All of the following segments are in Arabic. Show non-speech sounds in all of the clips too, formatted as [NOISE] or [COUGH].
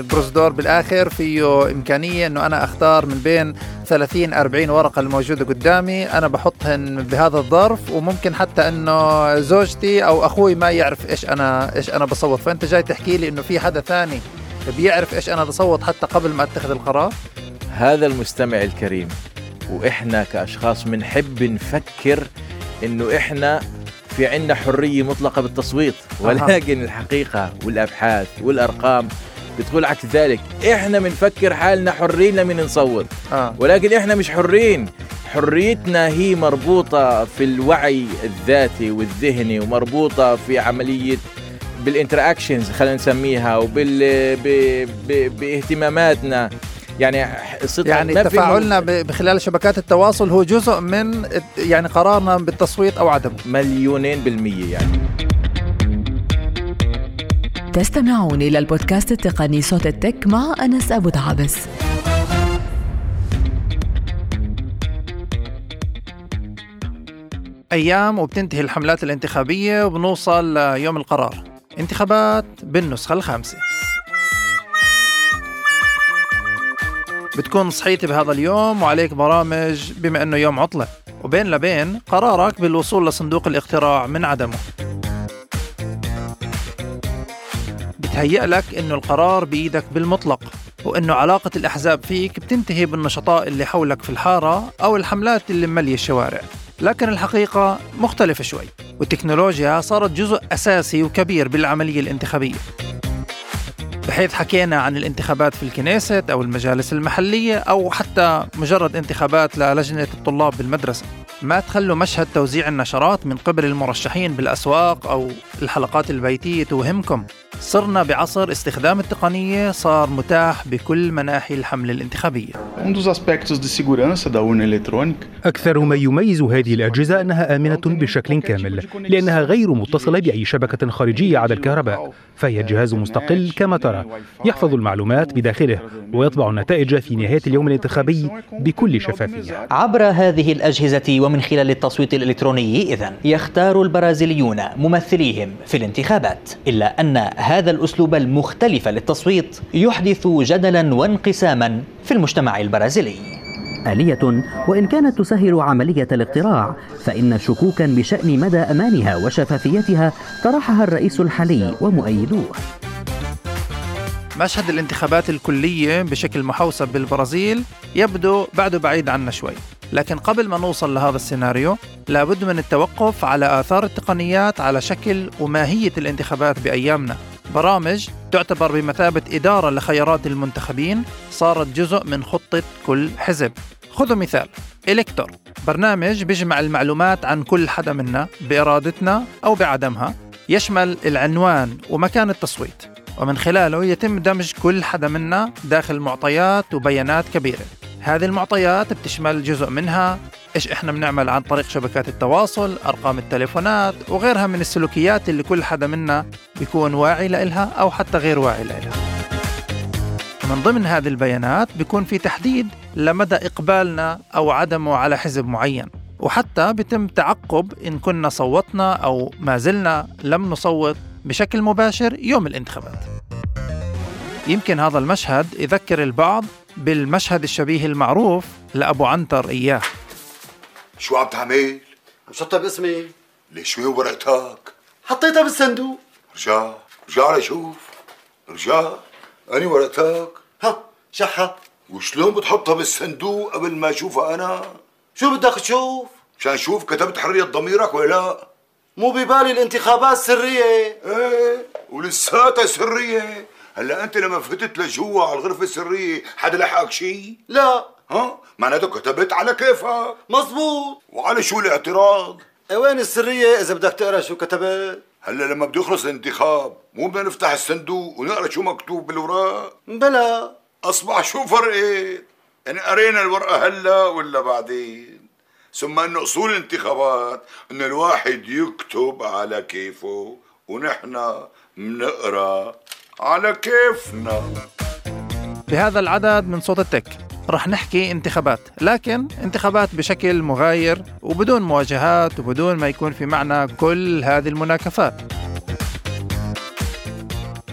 يعني البروسدور بالآخر فيه إمكانية إنه أنا أختار من بين 30 40 ورقة الموجودة قدامي. أنا بحطهن بهذا الظرف وممكن حتى إنه زوجتي أو أخوي ما يعرف إيش أنا إيش أنا بصوت. فأنت جاي تحكي لي إنه في حدا ثاني بيعرف إيش أنا بصوت حتى قبل ما أتخذ القرار؟ هذا المستمع الكريم وإحنا كأشخاص بنحب نفكر إنه إحنا في عندنا حرية مطلقة بالتصويت. ولكن الحقيقة والأبحاث والأرقام بتقول عكس ذلك. إحنا بنفكر حالنا حرين لمن نصوت آه. ولكن إحنا مش حرين. حريتنا هي مربوطة في الوعي الذاتي والذهني ومربوطة في عملية بالإنتراكشنز خلينا نسميها وبال ب... ب... باهتماماتنا. يعني يعني تفاعلنا بخلال شبكات التواصل هو جزء من يعني قرارنا بالتصويت أو عدمه. مليونين بالمية يعني. تستمعون إلى البودكاست التقني صوت التك مع أنس أبو دعابس أيام وبتنتهي الحملات الانتخابية وبنوصل ليوم القرار. انتخابات بالنسخة الخامسة. بتكون صحيتي بهذا اليوم وعليك برامج بما إنه يوم عطلة. وبين لبين قرارك بالوصول لصندوق الاقتراع من عدمه. بتهيأ لك إنه القرار بإيدك بالمطلق وإنه علاقة الأحزاب فيك بتنتهي بالنشطاء اللي حولك في الحارة أو الحملات اللي مملية الشوارع. لكن الحقيقة مختلفة شوي والتكنولوجيا صارت جزء أساسي وكبير بالعملية الانتخابية. بحيث حكينا عن الانتخابات في الكنيسة أو المجالس المحلية أو حتى مجرد انتخابات للجنة الطلاب بالمدرسة. ما تخلوا مشهد توزيع النشرات من قبل المرشحين بالأسواق أو الحلقات البيتية توهمكم. صرنا بعصر استخدام التقنية صار متاح بكل مناحي الحملة الانتخابية. Um أكثر ما يميز هذه الأجهزة أنها آمنة بشكل كامل لأنها غير متصلة بأي شبكة خارجية عدا الكهرباء فهي جهاز مستقل كما ترى. يحفظ المعلومات بداخله ويطبع النتائج في نهاية اليوم الانتخابي بكل شفافية. عبر هذه الأجهزة ومن خلال التصويت الإلكتروني إذن يختار البرازيليون ممثليهم في الانتخابات إلا أن هذا الأسلوب المختلف للتصويت يحدث جدلا وانقساما في المجتمع البرازيلي. آلية وإن كانت تسهل عملية الاقتراع فإن شكوكا بشأن مدى أمانها وشفافيتها طرحها الرئيس الحالي ومؤيدوه. مشهد الانتخابات الكلية بشكل محوسب بالبرازيل يبدو بعده بعيد عنا شوي. لكن قبل ما نوصل لهذا السيناريو لابد من التوقف على آثار التقنيات على شكل وماهية الانتخابات بأيامنا. برامج تعتبر بمثابة إدارة لخيارات المنتخبين صارت جزء من خطة كل حزب. خذوا مثال إلكتور. برنامج بيجمع المعلومات عن كل حدا منا بإرادتنا أو بعدمها. يشمل العنوان ومكان التصويت. ومن خلاله يتم دمج كل حدا منا داخل معطيات وبيانات كبيرة هذه المعطيات بتشمل جزء منها إيش إحنا بنعمل عن طريق شبكات التواصل، أرقام التليفونات وغيرها من السلوكيات اللي كل حدا منا بيكون واعي لها أو حتى غير واعي لها. من ضمن هذه البيانات بيكون في تحديد لمدى إقبالنا أو عدمه على حزب معين، وحتى بيتم تعقب إن كنا صوتنا أو ما زلنا لم نصوت بشكل مباشر يوم الانتخابات. يمكن هذا المشهد يذكر البعض بالمشهد الشبيه المعروف لأبو عنتر إياه شو عم تعمل؟ عم شطب اسمي ليش وين ورقتك؟ حطيتها بالصندوق رجع رجع لشوف رجع أني ورقتك؟ ها شحة وشلون بتحطها بالصندوق قبل ما أشوفها أنا؟ شو بدك تشوف؟ مشان شوف كتبت حرية ضميرك ولا لا؟ مو ببالي الانتخابات سرية إيه ولساتها سرية هلا أنت لما فتت لجوا على الغرفة السرية حدا لحقك شيء؟ لا ها؟ معناته كتبت على كيفك مزبوط وعلى شو الاعتراض؟ إيه وين السرية إذا بدك تقرأ شو كتبت؟ هلا لما بده يخلص الانتخاب مو بدنا نفتح الصندوق ونقرأ شو مكتوب بالوراق؟ بلا أصبح شو فرقت؟ يعني قرينا الورقة هلا ولا بعدين؟ ثم انه أصول الانتخابات انه الواحد يكتب على كيفه ونحن بنقرا على كيفنا. بهذا العدد من صوت التك رح نحكي انتخابات لكن انتخابات بشكل مغاير وبدون مواجهات وبدون ما يكون في معنى كل هذه المناكفات.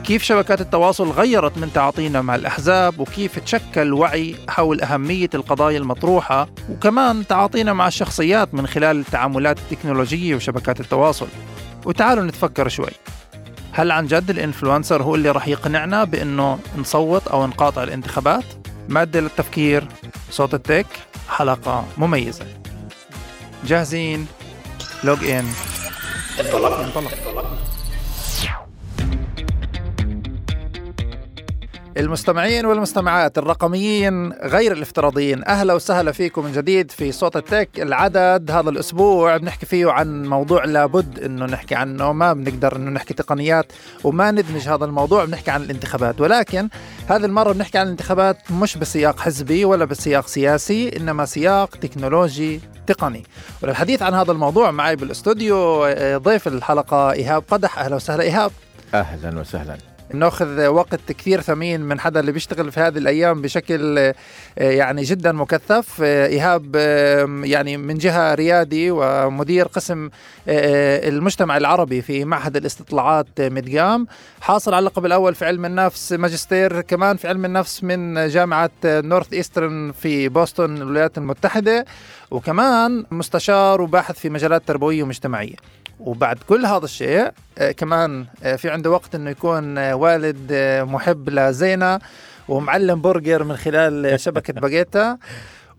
كيف شبكات التواصل غيرت من تعاطينا مع الأحزاب وكيف تشكل وعي حول أهمية القضايا المطروحة وكمان تعاطينا مع الشخصيات من خلال التعاملات التكنولوجية وشبكات التواصل. وتعالوا نتفكر شوي. هل عن جد الإنفلونسر هو اللي راح يقنعنا بأنه نصوت أو نقاطع الانتخابات؟ مادة للتفكير صوت التك حلقة مميزة. جاهزين؟ لوج ان انطلق. انطلق. المستمعين والمستمعات الرقميين غير الافتراضيين أهلا وسهلا فيكم من جديد في صوت التك العدد هذا الأسبوع. بنحكي فيه عن موضوع لابد إنه نحكي عنه ما بنقدر إنه نحكي تقنيات وما ندمج هذا الموضوع بنحكي عن الانتخابات. ولكن هذه المرة بنحكي عن الانتخابات مش بسياق حزبي ولا بسياق سياسي إنما سياق تكنولوجي تقني. وللحديث عن هذا الموضوع معي بالأستوديو آه، ضيف الحلقة إيهاب قدح. أهلا وسهلا إيهاب. أهلا وسهلا. ناخذ وقت كثير ثمين من حدا اللي بيشتغل في هذه الأيام بشكل آه، يعني جدا مكثف. آه، إيهاب آه، يعني من جهة ريادي ومدير قسم المجتمع العربي في معهد الاستطلاعات مدقام حاصل على اللقب الأول في علم النفس ماجستير كمان في علم النفس من جامعة نورث إيسترن في بوسطن الولايات المتحدة وكمان مستشار وباحث في مجالات تربوية ومجتمعية. وبعد كل هذا الشيء آه، كمان آه، في عنده وقت إنه يكون آه، والد محب لزينة ومعلم برجر من خلال شبكة [LAUGHS] باجيتا.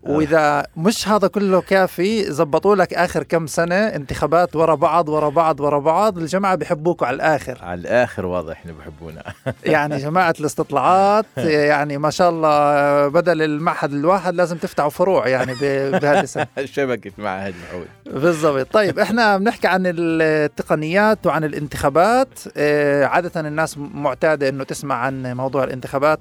وإذا مش هذا كله كافي زبطوا لك آخر كم سنة انتخابات ورا بعض ورا بعض ورا بعض الجماعة بحبوكوا على الآخر. على الآخر واضح إنه بحبونا [LAUGHS] يعني جماعة الاستطلاعات [LAUGHS] يعني ما شاء الله بدل المعهد الواحد لازم تفتحوا فروع يعني [LAUGHS] بهذه السنة. شبكة معهد معود بالضبط. طيب إحنا بنحكي عن التقنيات وعن الانتخابات. آه، عادة الناس معتادة إنه تسمع عن موضوع الانتخابات.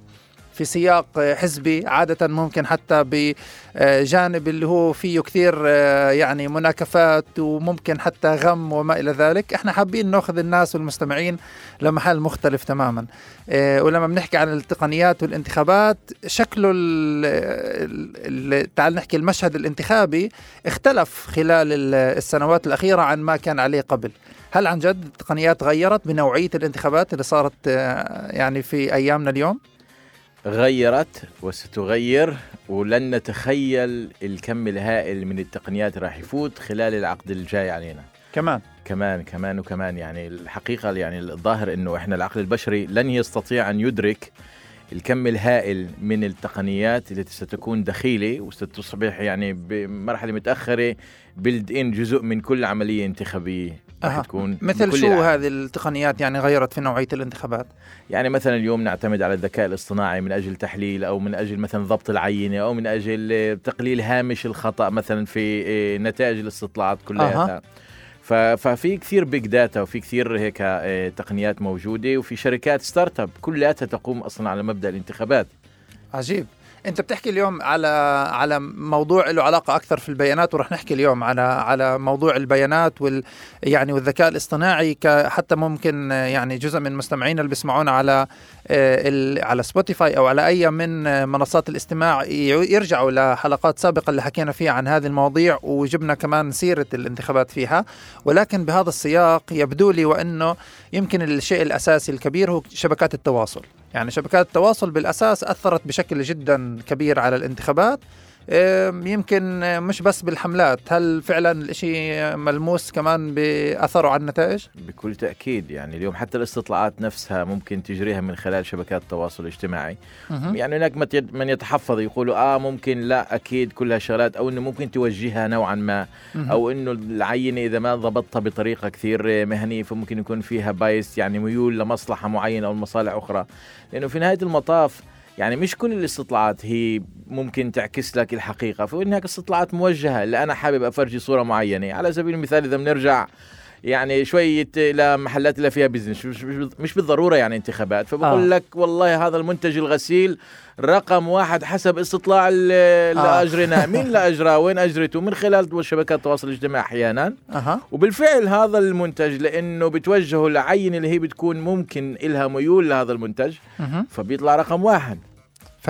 في سياق حزبي عادة ممكن حتى بجانب اللي هو فيه كثير يعني مناكفات وممكن حتى غم وما إلى ذلك. إحنا حابين نأخذ الناس والمستمعين لمحل مختلف تماما. ولما بنحكي عن التقنيات والانتخابات شكله تعال نحكي المشهد الانتخابي اختلف خلال السنوات الأخيرة عن ما كان عليه قبل. هل عن جد التقنيات غيرت بنوعية الانتخابات اللي صارت يعني في أيامنا اليوم؟ غيرت وستغير ولن نتخيل الكم الهائل من التقنيات راح يفوت خلال العقد الجاي علينا. كمان. كمان كمان وكمان يعني الحقيقة يعني الظاهر إنه إحنا العقل البشري لن يستطيع أن يدرك الكم الهائل من التقنيات التي ستكون دخيلة وستصبح يعني بمرحلة متأخرة بلد ان جزء من كل عملية انتخابية. أه. تكون مثل شو العالم. هذه التقنيات يعني غيرت في نوعية الانتخابات؟ يعني مثلا اليوم نعتمد على الذكاء الاصطناعي من أجل تحليل أو من أجل مثلا ضبط العينة أو من أجل تقليل هامش الخطأ مثلا في إيه، نتائج الاستطلاعات كلها أه. ففي كثير big data وفي كثير هيك إيه، تقنيات موجودة وفي شركات start-up كلها تقوم أصلا على مبدأ الانتخابات عجيب أنت بتحكي اليوم على على موضوع له علاقة أكثر في البيانات ورح نحكي اليوم على على موضوع البيانات وال يعني والذكاء الاصطناعي حتى ممكن يعني جزء من مستمعينا اللي بيسمعونا على آه، على سبوتيفاي أو على أي من منصات الاستماع يرجعوا لحلقات سابقة اللي حكينا فيها عن هذه المواضيع وجبنا كمان سيرة الانتخابات فيها. ولكن بهذا السياق يبدو لي وأنه يمكن الشيء الأساسي الكبير هو شبكات التواصل. يعني شبكات التواصل بالأساس أثرت بشكل جدا كبير على الانتخابات. يمكن مش بس بالحملات. هل فعلا الإشي ملموس كمان باثره على النتائج؟ بكل تأكيد. يعني اليوم حتى الاستطلاعات نفسها ممكن تجريها من خلال شبكات التواصل الاجتماعي. يعني هناك من يتحفظ يقولوا آه ممكن لا أكيد كلها شغلات أو إنه ممكن توجهها نوعا ما. أو إنه العينة إذا ما ضبطتها بطريقة كثير مهنية فممكن يكون فيها بايس يعني ميول لمصلحة معينة أو لمصالح أخرى. لأنه في نهاية المطاف يعني مش كل الاستطلاعات هي ممكن تعكس لك الحقيقة فهناك استطلاعات موجهة اللي أنا حابب أفرجي صورة معينة على سبيل المثال إذا بنرجع يعني شوية لمحلات اللي فيها بزنس مش, مش بالضرورة يعني انتخابات فبقول آه. لك والله هذا المنتج الغسيل رقم واحد حسب استطلاع اللي آه. مين اللي وين أجرته من خلال شبكات التواصل الاجتماعي أحيانا أه. وبالفعل هذا المنتج لأنه بتوجهه لعين اللي هي بتكون ممكن إلها ميول لهذا المنتج أه. فبيطلع رقم واحد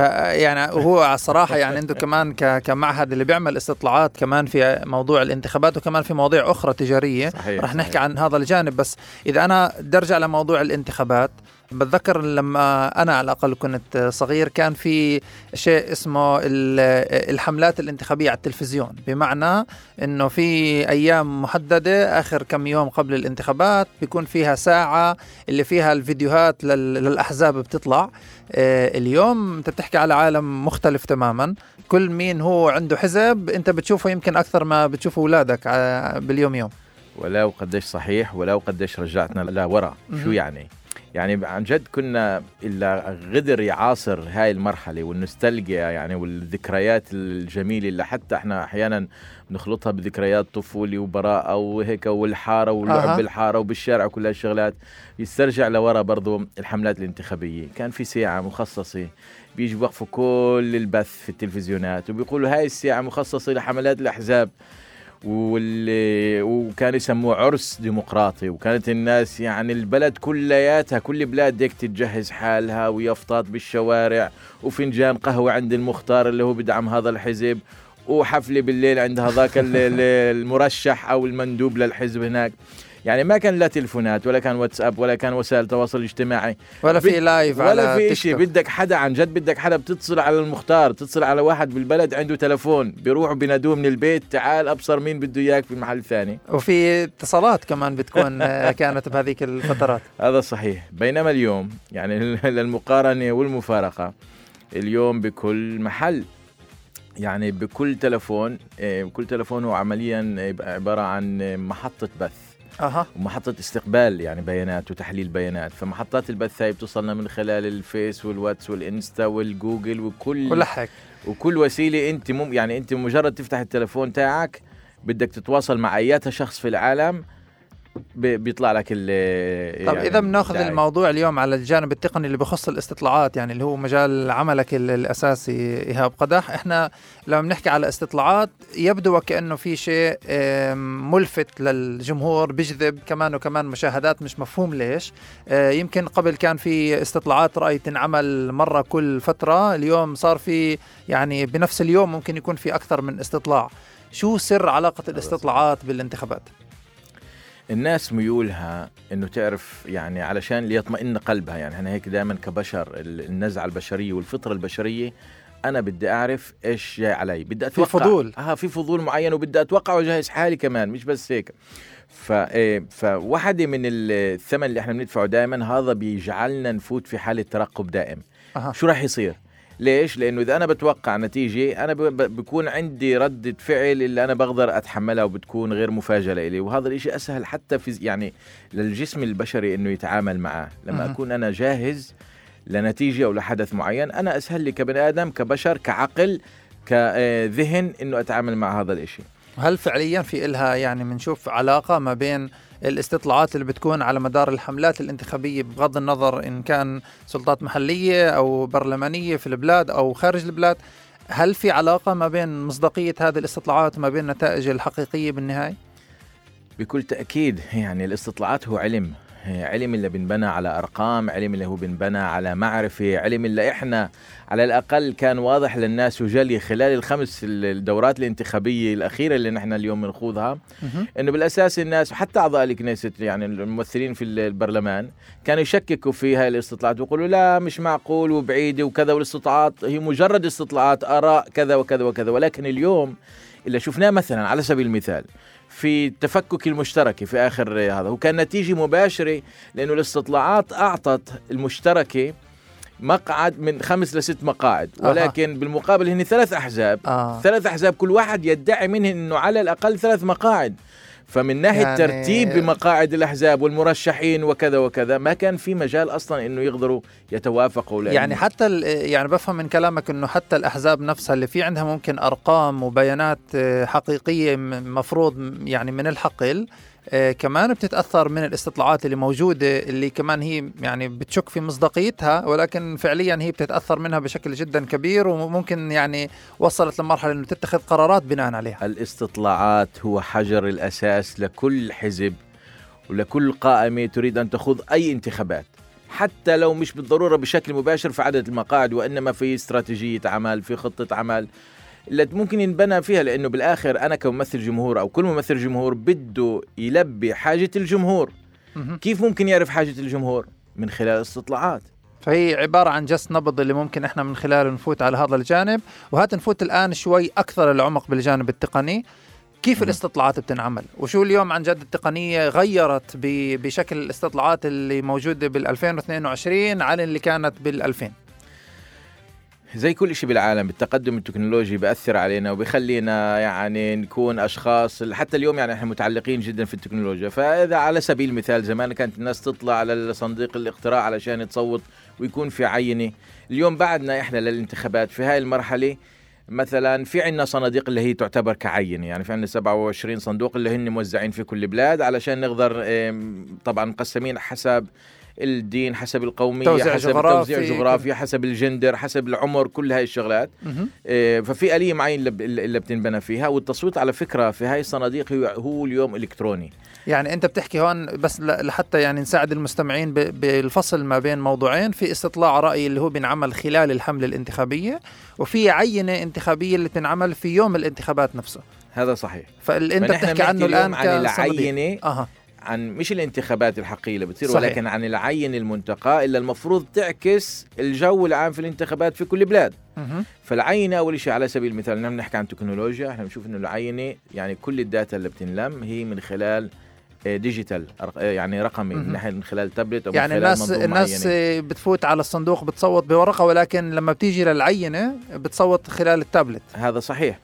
فيعني هو الصراحة يعني عنده [LAUGHS] كمان كمعهد اللي بيعمل استطلاعات كمان في موضوع الانتخابات وكمان في مواضيع أخرى تجارية. صحيح رح نحكي عن هذا الجانب. بس إذا أنا بدي أرجع لموضوع الانتخابات بتذكر لما أنا على الأقل كنت صغير كان في شيء اسمه ال- الحملات الانتخابية على التلفزيون. بمعنى إنه في أيام محددة آخر كم يوم قبل الانتخابات بيكون فيها ساعة اللي فيها الفيديوهات لل- للأحزاب بتطلع. اليوم انت بتحكي على عالم مختلف تماما. كل مين هو عنده حزب انت بتشوفه يمكن أكثر ما بتشوف أولادك ع- باليوم يوم ولو قديش صحيح ولو قديش رجعتنا لورا. شو يعني؟ يعني عن جد كنا إلا غدر يعاصر هاي المرحلة والنوستالجيا يعني والذكريات الجميلة اللي حتى إحنا أحيانا بنخلطها بذكريات طفولة وبراءة وهيك والحارة واللعب أها. بالحارة وبالشارع وكل هالشغلات. يسترجع لورا برضو الحملات الانتخابية. كان في ساعة مخصصة بيجي بوقفوا كل البث في التلفزيونات وبيقولوا هاي الساعة مخصصة لحملات الأحزاب. واللي وكان يسموه عرس ديمقراطي وكانت الناس يعني البلد كلياتها كل بلاد هيك تتجهز حالها ويافطات بالشوارع وفنجان قهوة عند المختار اللي هو بدعم هذا الحزب وحفلة بالليل عند هذاك ال- ال- المرشح أو المندوب للحزب هناك. يعني ما كان لا تلفونات ولا كان واتساب ولا كان وسائل تواصل اجتماعي ولا في لايف ولا في شيء. بدك حدا عن جد بدك حدا بتتصل على المختار تتصل على واحد بالبلد عنده تلفون بيروحوا بينادوه من البيت تعال أبصر مين بده إياك في المحل الثاني وفي اتصالات كمان بتكون آه، [LAUGHS] كانت بهذيك الفترات. هذا صحيح. بينما اليوم يعني [LAUGHS] للمقارنة والمفارقة اليوم بكل محل يعني بكل تلفون إيه، بكل تلفون هو عمليا إيه، عبارة عن محطة بث. أها. ومحطة استقبال يعني بيانات وتحليل بيانات. فمحطات البث هاي بتوصلنا من خلال الفيس والواتس والإنستا والجوجل وكل ولحق وكل وسيلة أنت مم يعني أنت مجرد تفتح التلفون تاعك بدك تتواصل مع اياتها شخص في العالم بيطلع لك ال طب يعني إذا بناخذ. الموضوع اليوم على الجانب التقني اللي بخص الاستطلاعات يعني اللي هو مجال عملك ال- الأساسي إيهاب قدح إحنا لما بنحكي على استطلاعات يبدو وكانه في شيء ملفت للجمهور بيجذب كمان وكمان مشاهدات مش مفهوم ليش. آه، يمكن قبل كان في استطلاعات رأي تنعمل مرة كل فترة اليوم صار في يعني بنفس اليوم ممكن يكون في أكثر من استطلاع. شو سر علاقة الاستطلاعات بالانتخابات؟ الناس ميولها إنه تعرف يعني علشان ليطمئن قلبها يعني إحنا هيك دائما كبشر ال- النزعة البشرية والفطرة البشرية أنا بدي أعرف إيش جاي علي بدي أتوقع فضول. آه في فضول معين وبدي أتوقع وأجهز حالي كمان مش بس هيك ف إيه، فواحدة من الثمن اللي إحنا بندفعه دائما هذا بيجعلنا نفوت في حالة ترقب دائم أها. شو راح يصير ليش؟ لأنه إذا أنا بتوقع ب- ب- بكون عندي ردة فعل اللي أنا بقدر أتحملها وبتكون غير مفاجئه لي وهذا الإشي أسهل حتى في يعني للجسم البشري إنه يتعامل معه لما مهم. أكون أنا جاهز لنتيجة أو لحدث معين أنا أسهل لي كبني آدم كبشر كعقل كذهن إنه أتعامل مع هذا الإشي هل فعليا في إلها يعني بنشوف علاقة ما بين الاستطلاعات اللي بتكون على مدار الحملات الانتخابية بغض النظر إن كان سلطات محلية أو برلمانية في البلاد أو خارج البلاد هل في علاقة ما بين مصداقية هذه الاستطلاعات وما بين النتائج الحقيقية بالنهاية؟ بكل تأكيد يعني الاستطلاعات هو علم علم اللي بنبنى على أرقام علم اللي هو بنبنى على معرفة علم اللي إحنا على الأقل كان واضح للناس وجلي خلال الخمس الدورات الانتخابية الأخيرة اللي نحن اليوم بنخوضها إنه بالأساس الناس حتى أعضاء الكنيست يعني الممثلين في البرلمان كانوا يشككوا في هاي الاستطلاعات ويقولوا لا مش معقول وبعيدة وكذا والاستطلاعات هي مجرد استطلاعات آراء كذا وكذا وكذا. ولكن اليوم اللي شفناه مثلا على سبيل المثال في التفكك المشتركة في آخر هذا وكان نتيجة مباشرة لأنه الاستطلاعات أعطت المشتركة مقعد من خمس لست مقاعد. ولكن بالمقابل هن ثلاث أحزاب آه. ثلاث أحزاب كل واحد يدعي منه أنه على الأقل ثلاث مقاعد فمن ناحية يعني- ترتيب بمقاعد الأحزاب والمرشحين وكذا وكذا ما كان في مجال أصلا أنه يقدروا يتوافقوا لأن يعني حتى يعني بفهم من كلامك إنه حتى الأحزاب نفسها اللي في عندها ممكن أرقام وبيانات آه، حقيقية مفروض يعني من الحقل كمان بتتأثر من الاستطلاعات اللي موجودة اللي كمان هي يعني بتشك في مصداقيتها ولكن فعليا هي بتتأثر منها بشكل جدا كبير وممكن يعني وصلت لمرحلة إنه تتخذ قرارات بناء عليها. الاستطلاعات هو حجر الأساس لكل حزب ولكل قائمة تريد أن تخوض أي انتخابات. حتى لو مش بالضرورة بشكل مباشر في عدد المقاعد وإنما في استراتيجية عمل في خطة عمل اللي ممكن ينبنى فيها لأنه بالآخر أنا كممثل جمهور أو كل ممثل جمهور بده يلبي حاجة الجمهور. كيف ممكن يعرف حاجة الجمهور؟ من خلال الاستطلاعات فهي عبارة عن جس نبض اللي ممكن إحنا من خلاله نفوت على هذا الجانب وهات نفوت الآن شوي أكثر العمق بالجانب التقني. كيف الاستطلاعات بتنعمل؟ وشو اليوم عن جد التقنية غيرت بشكل الاستطلاعات اللي موجودة بال 2022 عن اللي كانت بال 2000 زي كل شيء بالعالم التقدم التكنولوجي بأثر علينا وبيخلينا يعني نكون أشخاص حتى اليوم يعني إحنا متعلقين جدا في التكنولوجيا. فإذا على سبيل المثال زمان كانت الناس تطلع على صندوق الاقتراع علشان تصوت ويكون في عينة اليوم بعدنا إحنا للانتخابات في هاي المرحلة مثلا في عندنا صناديق اللي هي تعتبر كعينة. يعني في عندنا 27 صندوق اللي هن موزعين في كل بلاد علشان نقدر طبعا مقسمين حسب الدين حسب القومية توزيع حسب جغرافي. توزيع جغرافي حسب الجندر حسب العمر كل هاي الشغلات. إيه، ففي آلية معينة اللي بتنبنى فيها والتصويت على فكرة في هاي الصناديق هو اليوم إلكتروني يعني أنت بتحكي هون بس لحتى يعني نساعد المستمعين بالفصل ما بين موضوعين في استطلاع رأي اللي هو بينعمل خلال الحملة الانتخابية وفي عينة انتخابية اللي بتنعمل في يوم الانتخابات نفسه هذا صحيح فاللي أنت بتحكي عنه الآن عن. العينة أها عن مش الانتخابات الحقيقية اللي بتصير صحيح. ولكن عن العينة المنتقى اللي المفروض تعكس الجو العام في الانتخابات في كل بلاد مهم. فالعينة أول شيء على سبيل المثال نحن نحكي عن تكنولوجيا إحنا بنشوف إنه العينة يعني كل ال data اللي بتنلم هي من خلال آه، digital آه، يعني رقمي. من ناحية من خلال تابلت من يعني خلال الناس الناس معينة. بتفوت على الصندوق بتصوت بورقة ولكن لما بتيجي للعينة بتصوت خلال التابلت هذا صحيح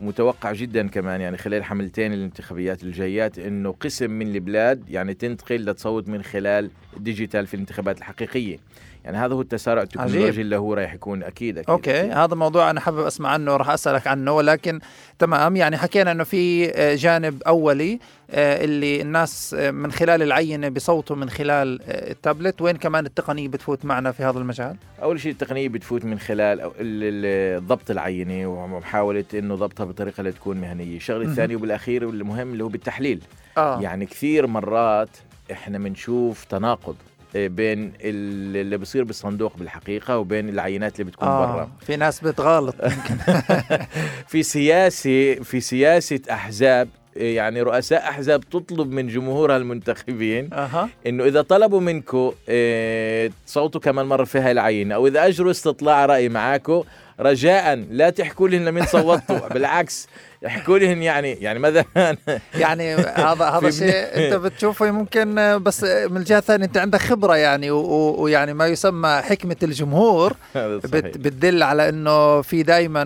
متوقع جدا كمان يعني خلال حملتين الانتخابيات الجايات إنه قسم من البلاد يعني تنتقل لتصوت من خلال ال digital في الانتخابات الحقيقية. يعني هذا هو التسارع التكنولوجي. اللي هو رايح يكون أكيد أكيد okay أكيد. هذا موضوع أنا حابب أسمع عنه راح أسألك عنه ولكن تمام يعني حكينا إنه في آه، جانب أولي آه، اللي الناس آه، من خلال العينة بصوتوا من خلال آه، التابلت وين كمان التقنية بتفوت معنا في هذا المجال أول شيء التقنية بتفوت من خلال ضبط العينة ومحاولة إنه ضبطها بطريقة اللي تكون مهنية الشغلة. الثانية والاخير والمهم اللي هو بالتحليل آه يعني كثير مرات إحنا بنشوف تناقض آه، بين ال- اللي بصير بالصندوق بالحقيقة وبين العينات اللي بتكون برا. آه في ناس بتغالط [LAUGHS] [LAUGHS] في سياسة في سياسة أحزاب يعني رؤساء أحزاب تطلب من جمهورها المنتخبين أها. إنه إذا طلبوا منكم آه تصوتوا كمان مرة في هاي العينة أو إذا أجروا استطلاع رأي معاكم رجاء لا تحكوا لهم لمين صوتوا. [LAUGHS] بالعكس احكوا لهم يعني يعني مثلا [LAUGHS] يعني هذا [LAUGHS] هذا شيء أنت بتشوفه ممكن آه، بس آه، من الجهة الثانية أنت عندك خبرة يعني ويعني ما يسمى حكمة الجمهور. بت. بتدل على إنه في دائما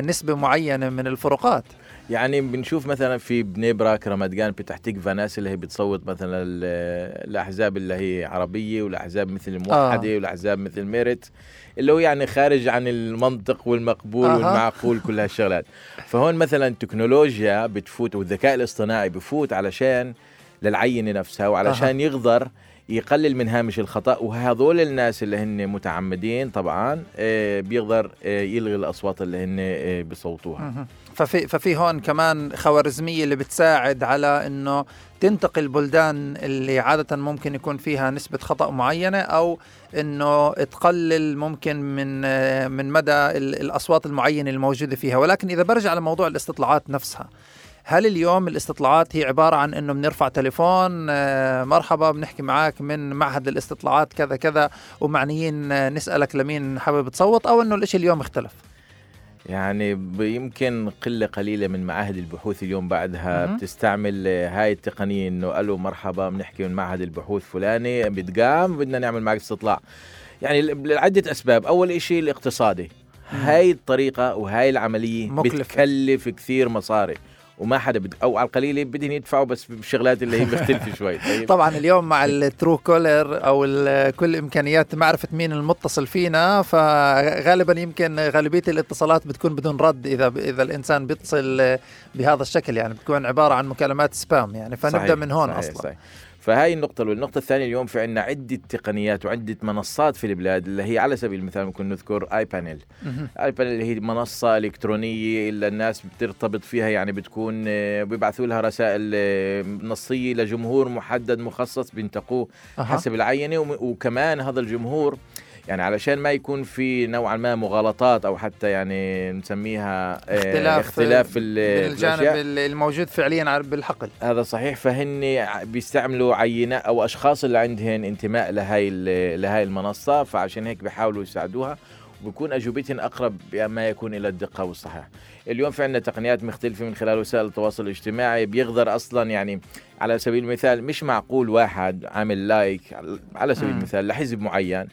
نسبة معينة من الفروقات. يعني بنشوف مثلا في بني براك رمضان بتاع تكفى ناس اللي هي بتصوت مثلا ال- الأحزاب اللي هي عربية والأحزاب مثل الموحدة آه. والأحزاب مثل ميرت اللي هو يعني خارج عن المنطق والمقبول أها. والمعقول كل هالشغلات فهون مثلا التكنولوجيا بتفوت والذكاء الاصطناعي بفوت علشان للعينة نفسها وعلشان يقدر يقلل من هامش الخطأ وهذول الناس اللي هن متعمدين طبعا آه، بيقدر آه، يلغي الأصوات اللي هن آه، بصوتوها. ففي ففي هون كمان خوارزمية اللي بتساعد على إنه تنتقي البلدان اللي عادة ممكن يكون فيها نسبة خطأ معينة أو إنه تقلل ممكن من من مدى ال- الأصوات المعينة الموجودة فيها. ولكن إذا برجع لموضوع الاستطلاعات نفسها هل اليوم الاستطلاعات هي عبارة عن إنه بنرفع تليفون آه، مرحبا بنحكي معك من معهد الاستطلاعات كذا كذا ومعنيين آه، نسألك لمين حابب تصوت أو إنه الإشي اليوم اختلف؟ يعني يمكن قلة قليلة من معاهد البحوث اليوم بعدها. مهم. بتستعمل آه، هاي التقنية إنه ألو مرحبا بنحكي من معهد البحوث فلاني بتقام بدنا نعمل معك استطلاع. يعني لعدة أسباب. أول إشي الاقتصادي. هاي الطريقة وهاي العملية مكلفة. بتكلف كثير مصاري. وما حدا بد... أو على القليله بدهم يدفعوا بس بالشغلات اللي هي مختلفة شوي [LAUGHS] طيب طبعا اليوم مع ال Truecaller أو كل إمكانيات معرفة مين المتصل فينا فغالبا يمكن غالبية الاتصالات بتكون بدون رد إذا إذا الإنسان بيتصل بهذا الشكل يعني بتكون عبارة عن مكالمات spam يعني فنبدأ صحيح، من هون صحيح أصلا صحيح. فهاي النقطة الأولى، النقطة الثانية اليوم في عندنا عدة تقنيات وعدة منصات في البلاد اللي هي على سبيل المثال ممكن نذكر iPanel،. iPanel هي منصة إلكترونية اللي الناس بترتبط فيها يعني بتكون آه، بيبعثوا لها رسائل آه، نصية لجمهور محدد مخصص بينتقوه أها. حسب العينة وكمان هذا الجمهور يعني علشان ما يكون في نوعا ما مغالطات أو حتى يعني نسميها آه، اختلاف اختلاف في الجانب. الموجود فعليا بالحقل هذا صحيح فهن بيستعملوا عينات أو أشخاص اللي عندهم انتماء لهاي ال- لهاي المنصة فعشان هيك بيحاولوا يساعدوها وبكون اجوبتهم أقرب ما يكون إلى الدقة والصحة. اليوم في عندنا تقنيات مختلفة من خلال وسائل التواصل الاجتماعي بيقدر أصلا يعني على سبيل المثال مش معقول واحد عامل like على سبيل. المثال لحزب معين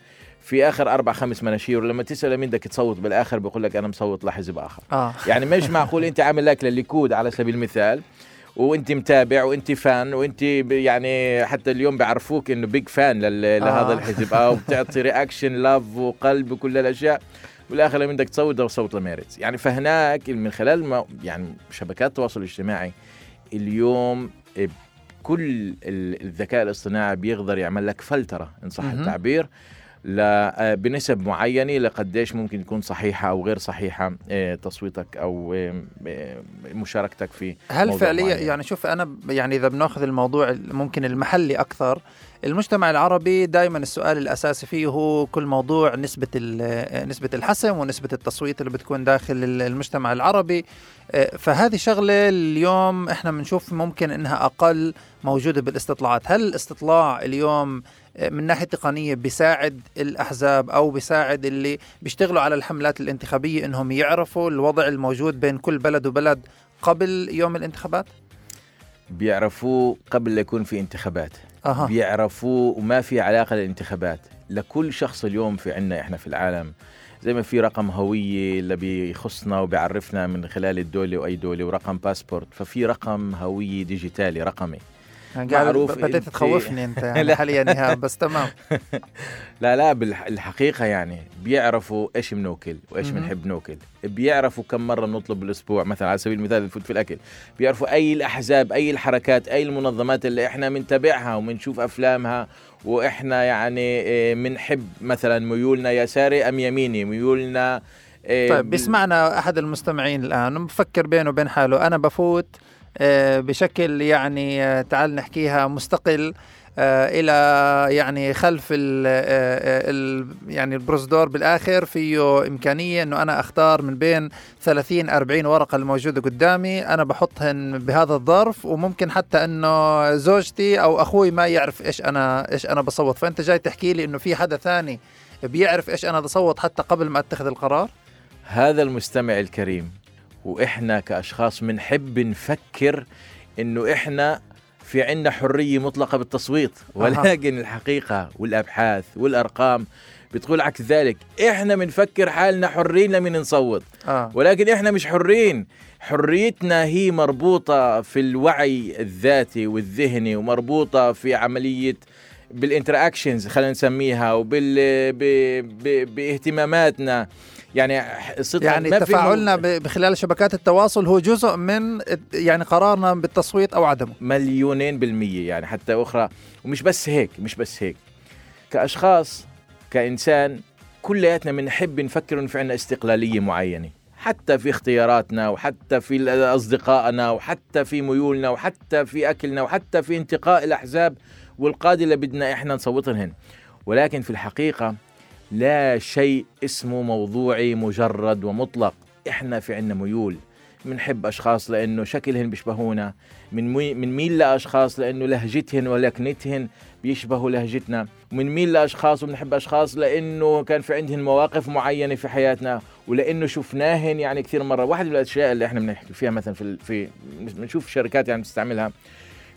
في آخر أربع خمس مناشير ولما تسأل مين بدك تصوت بالآخر بيقول لك أنا مصوت لحزب اخر. آه يعني مش معقول أنت عامل like للليكود على سبيل المثال وأنت متابع وأنت fan وأنت يعني حتى اليوم بيعرفوك إنه big fan لل- لهذا آه. الحزب أو بتعطي reaction love وقلب وكل الأشياء والاخر لما بدك تصوت بدك تصوت لميرتس يعني فهناك من خلال ما يعني شبكات التواصل الاجتماعي اليوم كل ال- الذكاء الاصطناعي بيقدر يعمل لك فلترة إن صح. التعبير آه، بنسب معينة لقديش ممكن تكون صحيحة أو غير صحيحة آه، تصويتك أو آه، آه، مشاركتك في هل فعليا؟ معين. يعني شوف أنا يعني إذا بناخذ الموضوع ممكن المحلي أكثر المجتمع العربي دائما السؤال الأساسي فيه هو كل موضوع نسبة ال- نسبة الحسم ونسبة التصويت اللي بتكون داخل ال- المجتمع العربي. آه، فهذه شغلة اليوم إحنا بنشوف ممكن إنها أقل موجودة بالاستطلاعات. هل الاستطلاع اليوم آه، من ناحية تقنية بيساعد الأحزاب أو بيساعد اللي بيشتغلوا على الحملات الانتخابية إنهم يعرفوا الوضع الموجود بين كل بلد وبلد قبل يوم الانتخابات؟ بيعرفوه قبل لا يكون في انتخابات. أها. بيعرفوه وما في علاقة للانتخابات. لكل شخص اليوم في عنا إحنا في العالم زي ما في رقم هوية اللي بيخصنا وبيعرفنا من خلال الدولة وأي دولة ورقم باسبورت ففي رقم هوية digital ـي رقمي. معروف بديت أنت- تخوفني أنت [LAUGHS] يعني. حاليا بس تمام. [LAUGHS] لا لا بالحقيقة يعني بيعرفوا إيش بناكل وإيش. بنحب ناكل بيعرفوا كم مرة بنطلب بالاسبوع مثلا على سبيل المثال في الأكل. بيعرفوا أي الأحزاب أي الحركات أي المنظمات اللي إحنا بنتابعها وبنشوف أفلامها وإحنا يعني بنحب مثلا ميولنا يساري أم يميني ميولنا إيه، طيب بيسمعنا أحد المستمعين الآن بفكر بينه وبين حاله. أنا بفوت آه، بشكل يعني آه، تعال نحكيها مستقل آه، إلى يعني خلف ال ال يعني البروسدور بالآخر. فيه إمكانية إنه أنا أختار من بين 30 40 ورقة الموجودة قدامي. أنا بحطهن بهذا الظرف وممكن حتى إنه زوجتي أو أخوي ما يعرف إيش أنا إيش أنا بصوت. فأنت جاي تحكي لي إنه في حدا ثاني بيعرف إيش أنا بصوت حتى قبل ما أتخذ القرار؟ هذا المستمع الكريم. وإحنا كأشخاص بنحب نفكر إنه إحنا في عندنا حرية مطلقة بالتصويت. ولكن الحقيقة والأبحاث والأرقام بتقول عكس ذلك. إحنا بنفكر حالنا حرين لمن نصوت. آه. ولكن إحنا مش حرين. حريتنا هي مربوطة في الوعي الذاتي والذهني ومربوطة في عملية بالإنتراكشنز خلينا نسميها وبال ب... ب... بإهتماماتنا. يعني يعني تفاعلنا بخلال شبكات التواصل هو جزء من يعني قرارنا بالتصويت أو عدمه. مليونين بالمية يعني حتى أخرى. ومش بس هيك مش بس هيك. كأشخاص كإنسان كلياتنا بنحب نفكر إنه في عنا استقلالية معينة. حتى في اختياراتنا وحتى في أصدقائنا وحتى في ميولنا وحتى في أكلنا وحتى في انتقاء الأحزاب والقادة اللي بدنا إحنا نصوتهن ولكن في الحقيقة لا شيء اسمه موضوعي مجرد ومطلق. إحنا في عنا ميول. بنحب أشخاص لأنه شكلهن بيشبهونا. من مي من ميل لأشخاص لأنه لهجتهن ولكنتهن بيشبهوا لهجتنا. ومن ميل لأشخاص وبنحب أشخاص لأنه كان في عندهن مواقف معينة في حياتنا. ولأنه شفناهن يعني كثير مرة. واحد من الأشياء اللي إحنا بنحكي فيها مثلا في في بنشوف شركات يعني بتستعملها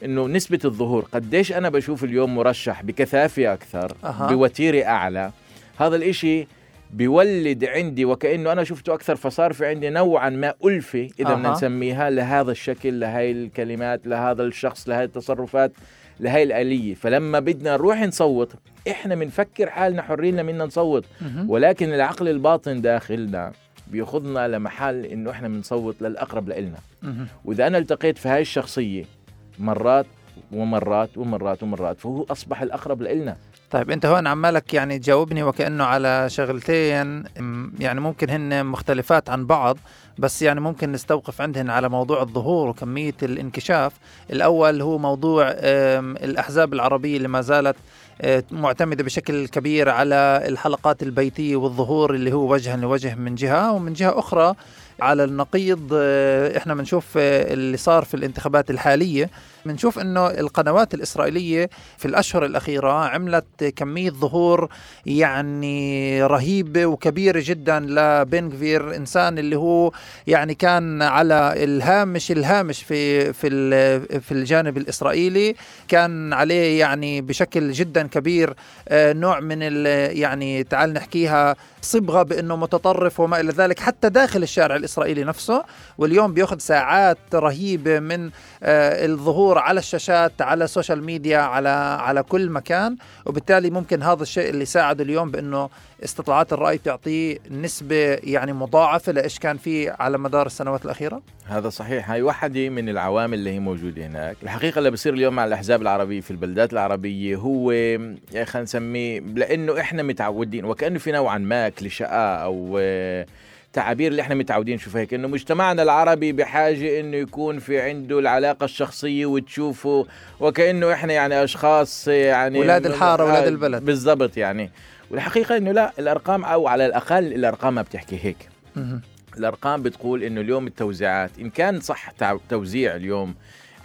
إنه نسبة الظهور. قديش أنا بشوف اليوم مرشح بكثافة أكثر أها. بوتيره أعلى هذا الإشي بيولد عندي وكأنه أنا شفته أكثر فصار في عندي نوعا ما الفه إذا بدنا أها. نسميها لهذا الشكل لهي الكلمات لهذا الشخص لهي التصرفات لهي الآلية فلما بدنا نروح نصوت إحنا بنفكر حالنا حرين لمنا نصوت. ولكن العقل الباطن داخلنا بيأخذنا لمحل إنه إحنا بنصوت للأقرب لإلنا. وإذا أنا التقيت في هاي الشخصية مرات ومرات ومرات ومرات فهو أصبح الأقرب لإلنا طيب انت هون عمالك يعني تجاوبني وكأنه على شغلتين يعني ممكن هن مختلفات عن بعض بس يعني ممكن نستوقف عندهن على موضوع الظهور وكمية الانكشاف. الأول هو موضوع الأحزاب العربية اللي ما زالت آه، معتمدة بشكل كبير على الحلقات البيتية والظهور اللي هو وجها لوجه من جهة ومن جهة أخرى على النقيض آه، إحنا بنشوف آه، اللي صار في الانتخابات الحالية بنشوف إنه القنوات الإسرائيلية في الأشهر الأخيرة عملت كمية ظهور يعني رهيبة وكبيرة جدا لبنغفير إنسان اللي هو يعني كان على الهامش الهامش في في في الجانب الإسرائيلي كان عليه يعني بشكل جدا كبير آه، نوع من يعني تعال نحكيها صبغة بإنه متطرف وما إلى ذلك حتى داخل الشارع الإسرائيلي نفسه واليوم بياخذ ساعات رهيبة من آه، الظهور على الشاشات على السوشيال ميديا على على كل مكان وبالتالي ممكن هذا الشيء اللي ساعده اليوم بأنه استطلاعات الرأي تعطيه نسبة يعني مضاعفة لإيش كان فيه على مدار السنوات الأخيرة. هذا صحيح. هاي واحدة من العوامل اللي هي موجودة هناك. الحقيقة اللي بصير اليوم مع الأحزاب العربية في البلدات العربية هو خلينا نسميه لأنه إحنا متعودين وكأنه في نوعا ما كليشاء أو التعابير اللي إحنا متعودين نشوفها هيك إنه مجتمعنا العربي بحاجة إنه يكون في عنده العلاقة الشخصية وتشوفه وكأنه إحنا يعني أشخاص يعني أولاد الحارة أولاد آه، البلد. بالضبط يعني. والحقيقة إنه لا الأرقام أو على الأقل الأرقام ما بتحكي هيك. الأرقام بتقول إنه اليوم التوزيعات إن كان صح توزيع اليوم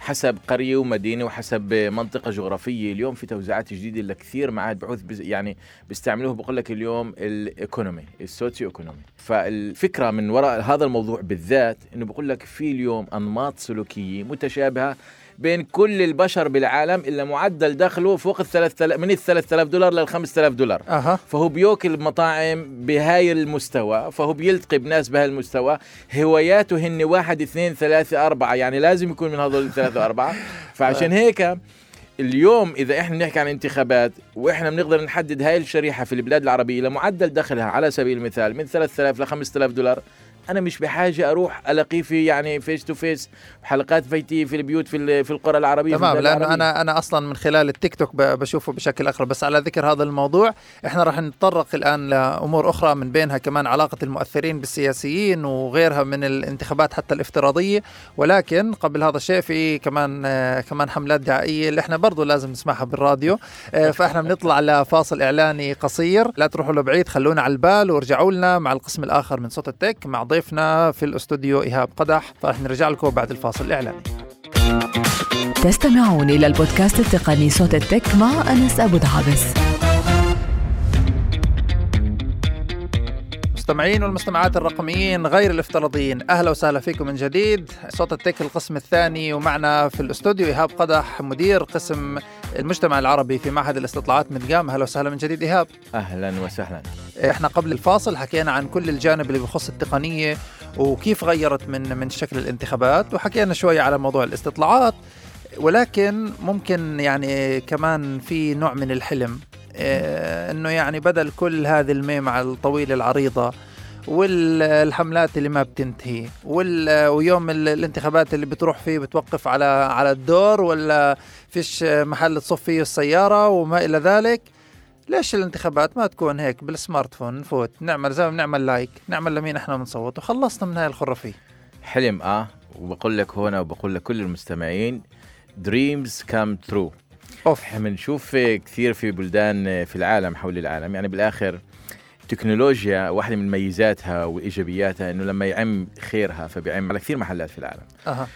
حسب قرية ومدينة وحسب منطقة جغرافية. اليوم في توزيعات جديدة لكثير معاد بحوث يعني بيستعملوه بقول لك اليوم الإيكونومي السوسيو ايكونومي فالفكرة من وراء هذا الموضوع بالذات إنه بقول لك في اليوم أنماط سلوكية متشابهة بين كل البشر بالعالم إلا معدل دخله فوق ال 3000 من ال 3000 دولار لل 5000 دولار. أه. فهو بياكل مطاعم بهاي المستوى فهو بيلتقي بناس بهاي المستوى. هواياته هن واحد اثنين ثلاثة أربعة يعني لازم يكون من هذول الثلاثة أربعة [LAUGHS] فعشان هيك اليوم إذا إحنا بنحكي عن انتخابات وإحنا بنقدر نحدد هاي الشريحة في البلاد العربية لمعدل دخلها على سبيل المثال من 3000 ل 5000 دولار أنا مش بحاجة أروح ألاقيه في يعني face to face حلقات بيتية في البيوت في في القرى العربية تمام لأنه أنا أنا أصلا من خلال التيك توك بشوفه بشكل اقرب بس على ذكر هذا الموضوع إحنا راح نتطرق الآن لأمور أخرى من بينها كمان علاقة المؤثرين بالسياسيين وغيرها من الانتخابات حتى الافتراضية. ولكن قبل هذا الشيء في كمان كمان حملات دعائيه اللي إحنا برضه لازم نسمعها بالراديو. آه فإحنا بنطلع لفاصل إعلاني قصير. لا تروحوا لبعيد خلونا على البال وارجعوا لنا مع القسم الآخر من صوت التك مع ضيفنا في الاستوديو إيهاب قدح فرح نرجع لكم بعد الفاصل. الإعلاني تستمعون إلى البودكاست التقني صوت التك مع أنس أبو دعابس المستمعين والمستمعات الرقميين غير الافتراضيين أهلا وسهلا فيكم من جديد. صوت التك القسم الثاني ومعنا في الاستوديو إيهاب قدح مدير قسم المجتمع العربي في معهد الاستطلاعات مدقام أهلا وسهلا من جديد إيهاب. أهلا وسهلا. إحنا قبل الفاصل حكينا عن كل الجانب اللي بخص التقنية وكيف غيرت من من شكل الانتخابات وحكينا شوي على موضوع الاستطلاعات. ولكن ممكن يعني كمان في نوع من الحلم آه، إنه يعني بدل كل هذه المعمعة الطويلة العريضة والحملات اللي ما بتنتهي ويوم الانتخابات اللي بتروح فيه بتوقف على على الدور ولا فيش محل تصف فيه السيارة وما إلى ذلك؟ ليش الانتخابات ما تكون هيك بال smartphone؟ نفوت. نعمل زي ما بنعمل like نعمل لمين إحنا بنصوت؟ وخلصنا من هاي الخرافية حلم آه. وبقول لك هنا وبقول لكل المستمعين dreams come true أوف. بنشوف كثير في بلدان في العالم حول العالم. يعني بالآخر التكنولوجيا واحدة من ميزاتها وإيجابياتها إنه لما يعم خيرها فبيعم على كثير محلات في العالم. أها.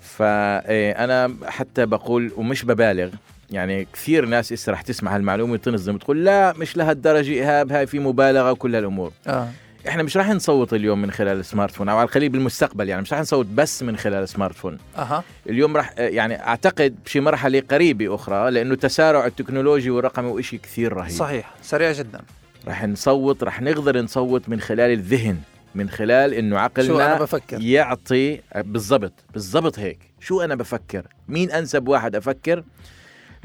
فانا حتى بقول ومش ببالغ يعني كثير ناس اسا رح تسمع هالمعلومة وتنط تقول لا مش لهالدرجة إيهاب هاي في مبالغة وكل هالأمور. آه. إحنا مش راح نصوت اليوم من خلال ال smartphone أو على القليل بالمستقبل يعني مش راح نصوت بس من خلال ال smartphone. أه. اليوم راح يعني أعتقد بشي مرحلة قريبة أخرى لأنه تسارع التكنولوجي والرقمي وإشي كثير رهيب. صحيح سريع جدا. راح نصوت راح نقدر نصوت من خلال الذهن من خلال إنه عقلنا شو أنا بفكر. يعطي بالضبط بالضبط هيك. شو أنا بفكر؟ مين أنسب واحد أفكر؟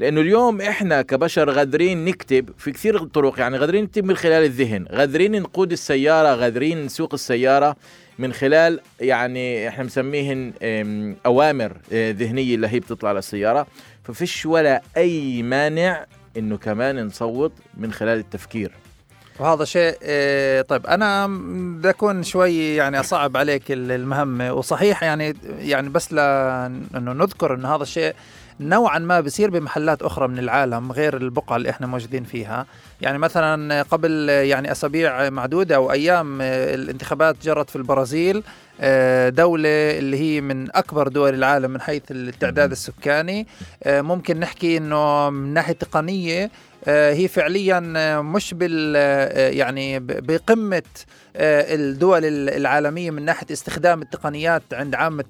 لأنه اليوم إحنا كبشر غادرين نكتب في كثير طرق يعني غادرين نكتب من خلال الذهن غادرين نقود السيارة غادرين نسوق السيارة من خلال يعني إحنا مسميهن أوامر آه، ذهنية اللي هي بتطلع للسيارة. ففيش ولا أي مانع إنه كمان نصوت من خلال التفكير. وهذا شيء آه، طيب أنا بدي أكون شوي يعني أصعب عليك المهمه وصحيح يعني يعني بس لأنه نذكر انه هذا الشيء نوعا ما بصير بمحلات أخرى من العالم غير البقعة اللي إحنا موجودين فيها. يعني مثلا قبل يعني أسابيع معدودة أو أيام الانتخابات جرت في البرازيل آه، دولة اللي هي من أكبر دول العالم من حيث التعداد السكاني. آه، ممكن نحكي أنه من ناحية تقنية هي فعليا مش بال يعني بقمة الدول العالمية من ناحية استخدام التقنيات عند عامة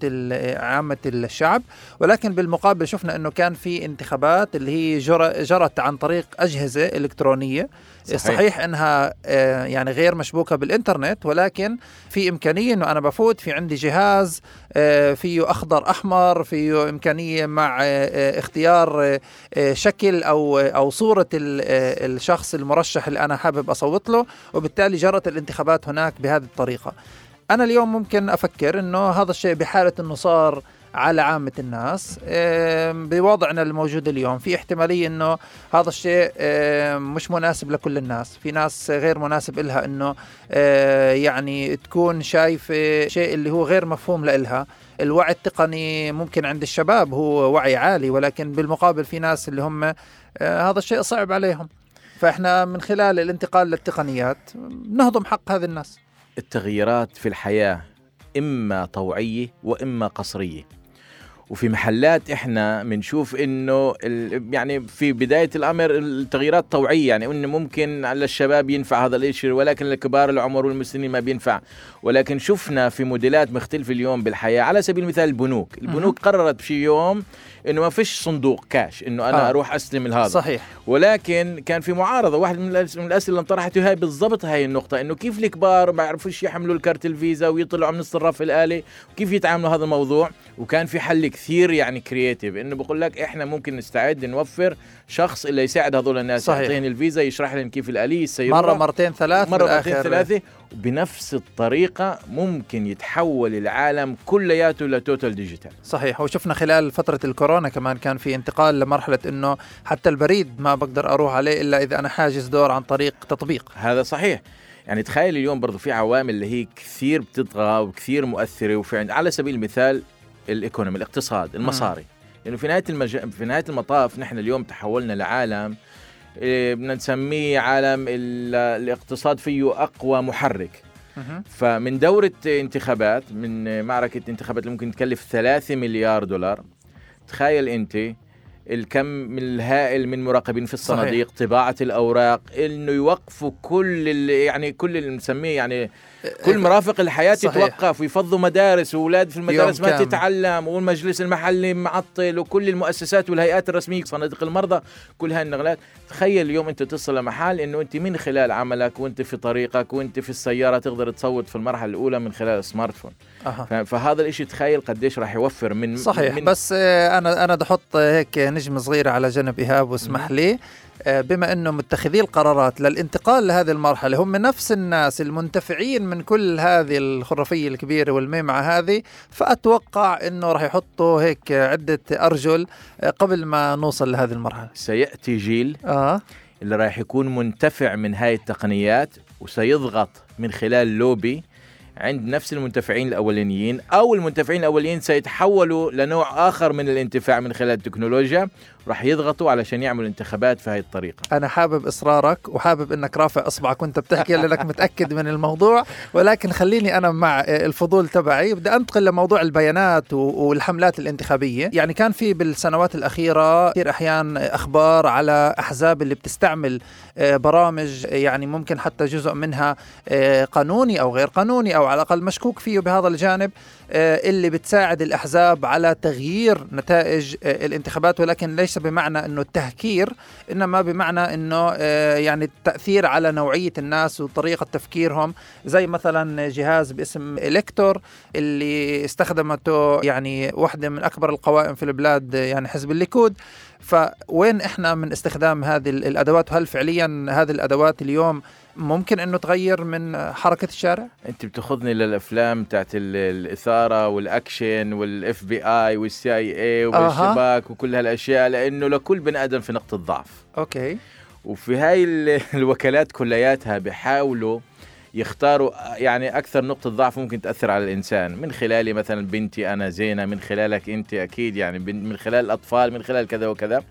عامة الشعب. ولكن بالمقابل شفنا إنه كان في انتخابات اللي هي جرت عن طريق أجهزة إلكترونية. صحيح, صحيح إنها آه، يعني غير مشبوكة بالإنترنت ولكن في إمكانية إنه أنا بفوت في عندي جهاز آه، فيه أخضر أحمر فيه إمكانية مع آه، اختيار شكل أو أو صورة الشخص المرشح اللي أنا حابب أصوت له وبالتالي جرت الانتخابات هناك بهذه الطريقة. أنا اليوم ممكن أفكر إنه هذا الشيء بحالة إنه صار على عامة الناس بوضعنا الموجود اليوم. في احتمالية أنه هذا الشيء مش مناسب لكل الناس. في ناس غير مناسب إلها أنه يعني تكون شايفة شيء اللي هو غير مفهوم لإلها. الوعي التقني ممكن عند الشباب هو وعي عالي ولكن بالمقابل في ناس اللي هم هذا الشيء صعب عليهم. فإحنا من خلال الانتقال للتقنيات نهضم حق هذه الناس. التغييرات في الحياة إما طوعية وإما قصرية. وفي محلات إحنا بنشوف إنه يعني في بداية الأمر التغييرات طوعية يعني إنه ممكن على الشباب ينفع هذا الشيء ولكن لكبار العمر والمسنين ما بينفع. ولكن شفنا في موديلات مختلفة اليوم بالحياة على سبيل المثال البنوك. البنوك قررت بشي يوم إنه ما فيش صندوق كاش إنه أنا آه. أروح استلم هذا صحيح. ولكن كان في معارضة واحد من الأسئلة اللي انطرحت هاي بالضبط هاي النقطة إنه كيف الكبار ما يعرفوش يحملوا ال card الفيزا ويطلعوا من الصراف الآلي وكيف يتعاملوا هذا الموضوع؟ وكان في حل كثير يعني creative إنه بقول لك إحنا ممكن نستعد نوفر شخص اللي يساعد هذول الناس يعطيهم الفيزا يشرح لهم كيف الآلية السياره مرة مرتين ثلاث مرة مرتين ثلاثة. وبنفس الطريقة ممكن يتحول العالم كلياته ل total digital صحيح. وشفنا خلال فترة الكورونا كمان كان في انتقال لمرحلة إنه حتى البريد ما بقدر أروح عليه إلا إذا أنا حاجز دور عن طريق تطبيق. هذا صحيح. يعني تخيل اليوم برضو في عوامل اللي هي كثير بتطغى وكثير مؤثرة وفي على سبيل المثال ال economy الاقتصاد المصاري. لأنه يعني في نهاية المج... في نهاية المطاف نحن اليوم تحولنا لعالم بدنا نسميه عالم الاقتصاد فيه أقوى محرك فمن دورة انتخابات من معركة انتخابات اللي ممكن تكلف 3 مليار دولار تخيل أنت الكم الهائل من مراقبين في الصناديق صحيح. طباعة الأوراق إنه يوقفوا كل اللي يعني كل اللي نسميه يعني كل مرافق الحياة صحيح. يتوقف ويفضوا مدارس وأولاد في المدارس ما كامل. تتعلم والمجلس المحلي معطل وكل المؤسسات والهيئات الرسمية صناديق المرضى كل هاي النغلات تخيل اليوم أنت تصل لمحل إنه أنت من خلال عملك وأنت في طريقك وأنت في السيارة تقدر تصوت في المرحلة الأولى من خلال السمارت فون أه. فهذا الإشي تخيل قديش راح يوفر من صحيح من بس آه، أنا أنا بدي أحط هيك نجمة صغيرة على جنب إيهاب واسمح لي بما أنه متخذي القرارات للانتقال لهذه المرحلة هم نفس الناس المنتفعين من كل هذه الخرافية الكبيرة والميمعة هذه فأتوقع إنه راح يحطوا هيك عدة أرجل آه، قبل ما نوصل لهذه المرحلة. سيأتي جيل آه. اللي راح يكون منتفع من هاي التقنيات وسيضغط من خلال لوبي عند نفس المنتفعين الاولانيين أو المنتفعين الاولين سيتحولوا لنوع آخر من الانتفاع من خلال التكنولوجيا راح يضغطوا علشان يعملوا انتخابات في هذه الطريقة. أنا حابب إصرارك وحابب إنك رافع إصبعك وأنت بتحكي لأنك [LAUGHS] متأكد من الموضوع. ولكن خليني أنا مع الفضول تبعي. بدي أنتقل لموضوع البيانات والحملات الانتخابية. يعني كان في بالسنوات الأخيرة كثير أحيان أخبار على أحزاب اللي بتستعمل آه، برامج يعني ممكن حتى جزء منها آه، قانوني أو غير قانوني أو على الأقل مشكوك فيه بهذا الجانب. اللي بتساعد الأحزاب على تغيير نتائج الانتخابات ولكن ليس بمعنى إنه التهكير إنما بمعنى إنه يعني التأثير على نوعية الناس وطريقة تفكيرهم. زي مثلا جهاز باسم إلكتور اللي استخدمته يعني واحدة من أكبر القوائم في البلاد يعني حزب الليكود. فوين إحنا من استخدام هذه الأدوات؟ وهل فعليا هذه الأدوات اليوم ممكن إنه تغير من حركة الشارع؟ أنت بتأخذني للأفلام تاعت الإثارة وال action وال FBI وال CIA والشباك وكل هالأشياء لأنه لكل بني آدم في نقطة ضعف. okay. وفي هاي [LAUGHS] الوكالات كلياتها بيحاولوا يختاروا يعني أكثر نقطة ضعف ممكن تأثر على الإنسان من خلالي مثلا بنتي أنا زينة من خلالك أنت أكيد يعني من خلال الأطفال من خلال كذا وكذا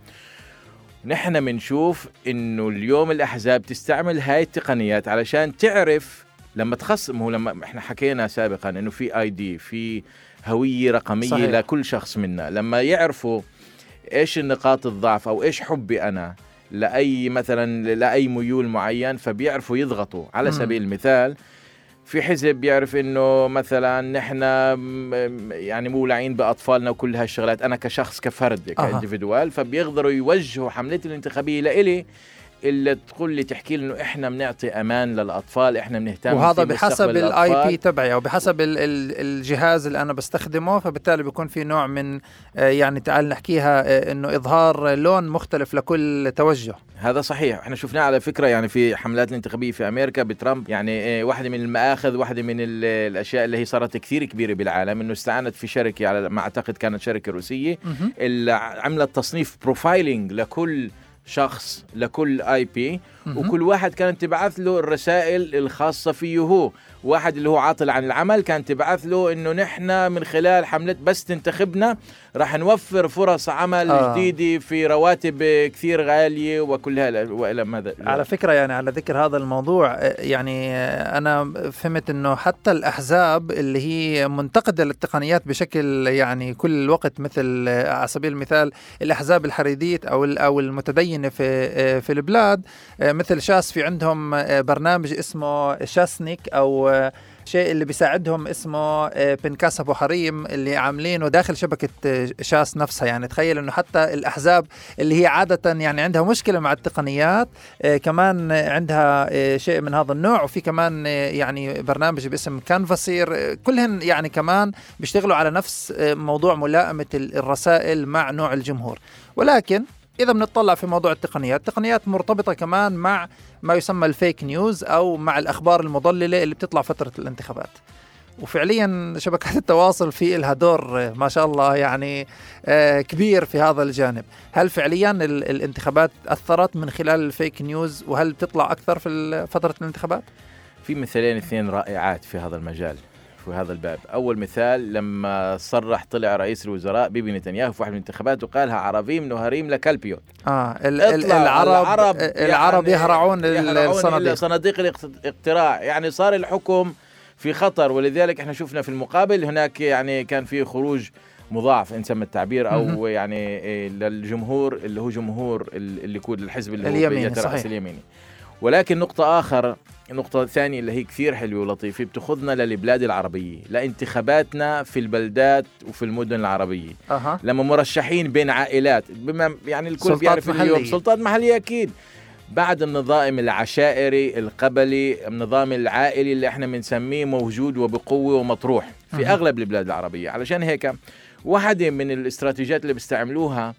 نحن بنشوف إنه اليوم الأحزاب تستعمل هاي التقنيات علشان تعرف لما تخصم هو لما إحنا حكينا سابقا إنه في اي دي في هوية رقمية صحيح. لكل شخص منا. لما يعرفوا إيش النقاط الضعف أو إيش حبي أنا لأي مثلا لأي ميول معين فبيعرفوا يضغطوا. على سبيل المثال في حزب بيعرف إنه مثلا نحن يعني مولعين بأطفالنا وكل هالشغلات. أنا كشخص كفرد كانديفيدوال فبيقدروا يوجهوا حملتي الانتخابية لإلي اللي تقول لي تحكي لي إنه إحنا بنعطي أمان للأطفال إحنا بنهتم وهذا بحسب ال IP تبعي أو بحسب ال ال الجهاز اللي أنا بستخدمه فبالتالي بيكون في نوع من آه، يعني تعال نحكيها آه، إنه إظهار لون مختلف لكل توجه. هذا صحيح. إحنا شفناه على فكرة يعني في حملات الانتخابية في أمريكا بترامب يعني آه، واحدة من المآخذ واحدة من الأشياء اللي هي صارت كثير كبيرة بالعالم إنه استعانت في شركة على ما أعتقد كانت شركة روسية اللي عملت تصنيف profiling لكل شخص لكل IP وكل واحد كانت تبعث له الرسائل الخاصة فيه هو. واحد اللي هو عاطل عن العمل كان تبعث له إنه نحن من خلال حملة بس تنتخبنا راح نوفر فرص عمل آه. جديدة في رواتب كثير غالية وكل هذا وإلى ماذا على فكرة يعني على ذكر هذا الموضوع يعني أنا فهمت إنه حتى الأحزاب اللي هي منتقدة للتقنيات بشكل يعني كل الوقت مثل على سبيل المثال الأحزاب الحريدية أو أو المتدينه في في البلاد. مثل شاس في عندهم برنامج اسمه شاسنيك أو شيء اللي بيساعدهم اسمه آه، بنكاس أبو حريم اللي عاملينه داخل شبكة آه، شاس نفسها. يعني تخيل إنه حتى الأحزاب اللي هي عادة يعني عندها مشكلة مع التقنيات آه، كمان عندها شيء من هذا النوع. وفي كمان يعني برنامج باسم كانفاسير. كلهن يعني كمان بيشتغلوا على نفس موضوع ملائمة الرسائل مع نوع الجمهور. ولكن إذا بنطلع في موضوع التقنيات. التقنيات مرتبطة كمان مع ما يسمى الفيك نيوز أو مع الأخبار المضللة اللي بتطلع فترة الانتخابات. وفعليا شبكات [LAUGHS] التواصل في لها دور ما شاء الله يعني آه، كبير في هذا الجانب. هل فعليا الانتخابات أثرت من خلال الفيك نيوز؟ وهل بتطلع أكثر في فترة الانتخابات؟ في مثالين اثنين رائعات في هذا المجال. في هذا الباب. أول مثال لما صرح طلع رئيس الوزراء بيبي نتنياهو في واحد من الانتخابات وقال הערבים נוהרים לקלפיות آه العرب العرب, العرب يعني يهرعون, يهرعون الصناديق. صناديق الاقتراع. يعني صار الحكم في خطر ولذلك إحنا شفنا في المقابل هناك يعني كان في خروج مضاعف إن سمى التعبير أو يعني إيه، للجمهور اللي هو جمهور الليكود الحزب اللي هو اليميني صحيح. اليميني. ولكن نقطة آخر النقطة الثانية اللي هي كثير حلوة ولطيفة بتاخذنا للبلاد العربية لانتخاباتنا في البلدات وفي المدن العربية أه. لما مرشحين بين عائلات بما يعني الكل بيعرف اليوم سلطات محلية أكيد بعد النظام العشائري القبلي النظام العائلي اللي إحنا بنسميه موجود وبقوة ومطروح في أه. أغلب البلاد العربية علشان هيك واحدة من الاستراتيجيات اللي بيستعملوها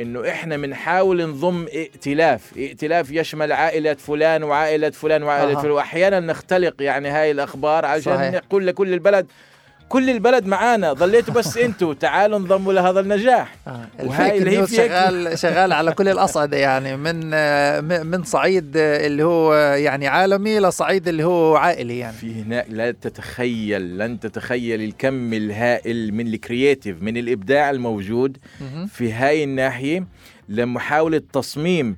إنه إحنا بنحاول نضم ائتلاف ائتلاف يشمل عائلة فلان وعائلة فلان وعائلة أه. فلان وأحيانا نختلق يعني هاي الأخبار عشان نقول لكل البلد كل البلد معانا. ظليتوا بس أنتوا. تعالوا انضموا لهذا النجاح. آه. وهاي اللي هي شغال شغال على كل الأصعدة يعني. من آه، من صعيد اللي هو يعني عالمي لصعيد اللي هو عائلي يعني. في هنا لا تتخيل لن تتخيل الكم الهائل من الكرياتيف من الإبداع الموجود في هاي الناحية لمحاولة تصميم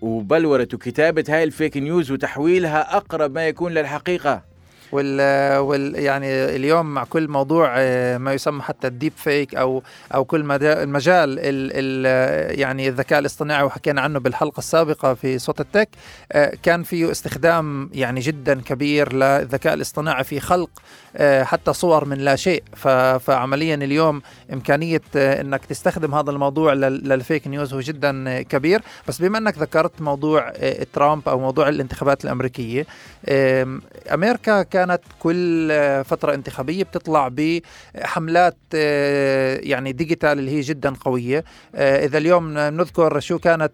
وبلورة وكتابه هاي الفيك نيوز وتحويلها أقرب ما يكون للحقيقة. وال, وال يعني اليوم مع كل موضوع آه، ما يسمى حتى الديب فيك أو أو كل المجال ال ال يعني الذكاء الاصطناعي وحكينا عنه بالحلقة السابقة في صوت التك آه، كان فيه استخدام يعني جدا كبير للذكاء الاصطناعي في خلق آه، حتى صور من لا شيء. فعمليا اليوم إمكانية إنك تستخدم هذا الموضوع لل fake news هو جدا كبير. بس بما إنك ذكرت موضوع ترامب أو موضوع الانتخابات الأمريكية أمريكا كانت كل فترة انتخابية بتطلع بحملات آه، يعني digital اللي هي جدا قوية. آه، إذا اليوم نذكر شو كانت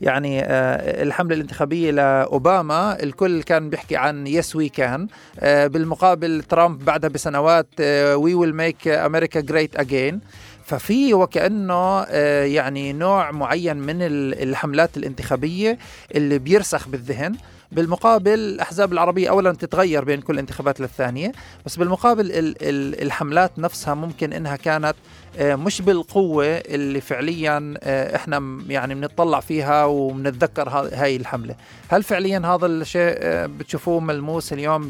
يعني آه، الحملة الانتخابية لأوباما الكل كان بيحكي عن yes we can بالمقابل ترامب بعدها بسنوات we will make America great again ففي وكأنه يعني نوع معين من ال- الحملات الانتخابية اللي بيرسخ بالذهن. بالمقابل الأحزاب العربية اولا تتغير بين كل انتخابات للثانية بس بالمقابل ال- ال- الحملات نفسها ممكن إنها كانت آه، مش بالقوة اللي فعليا آه، إحنا م- يعني بنطلع فيها وبنتذكر ها- هاي الحملة. هل فعليا هذا الشيء آه، بتشوفوه ملموس اليوم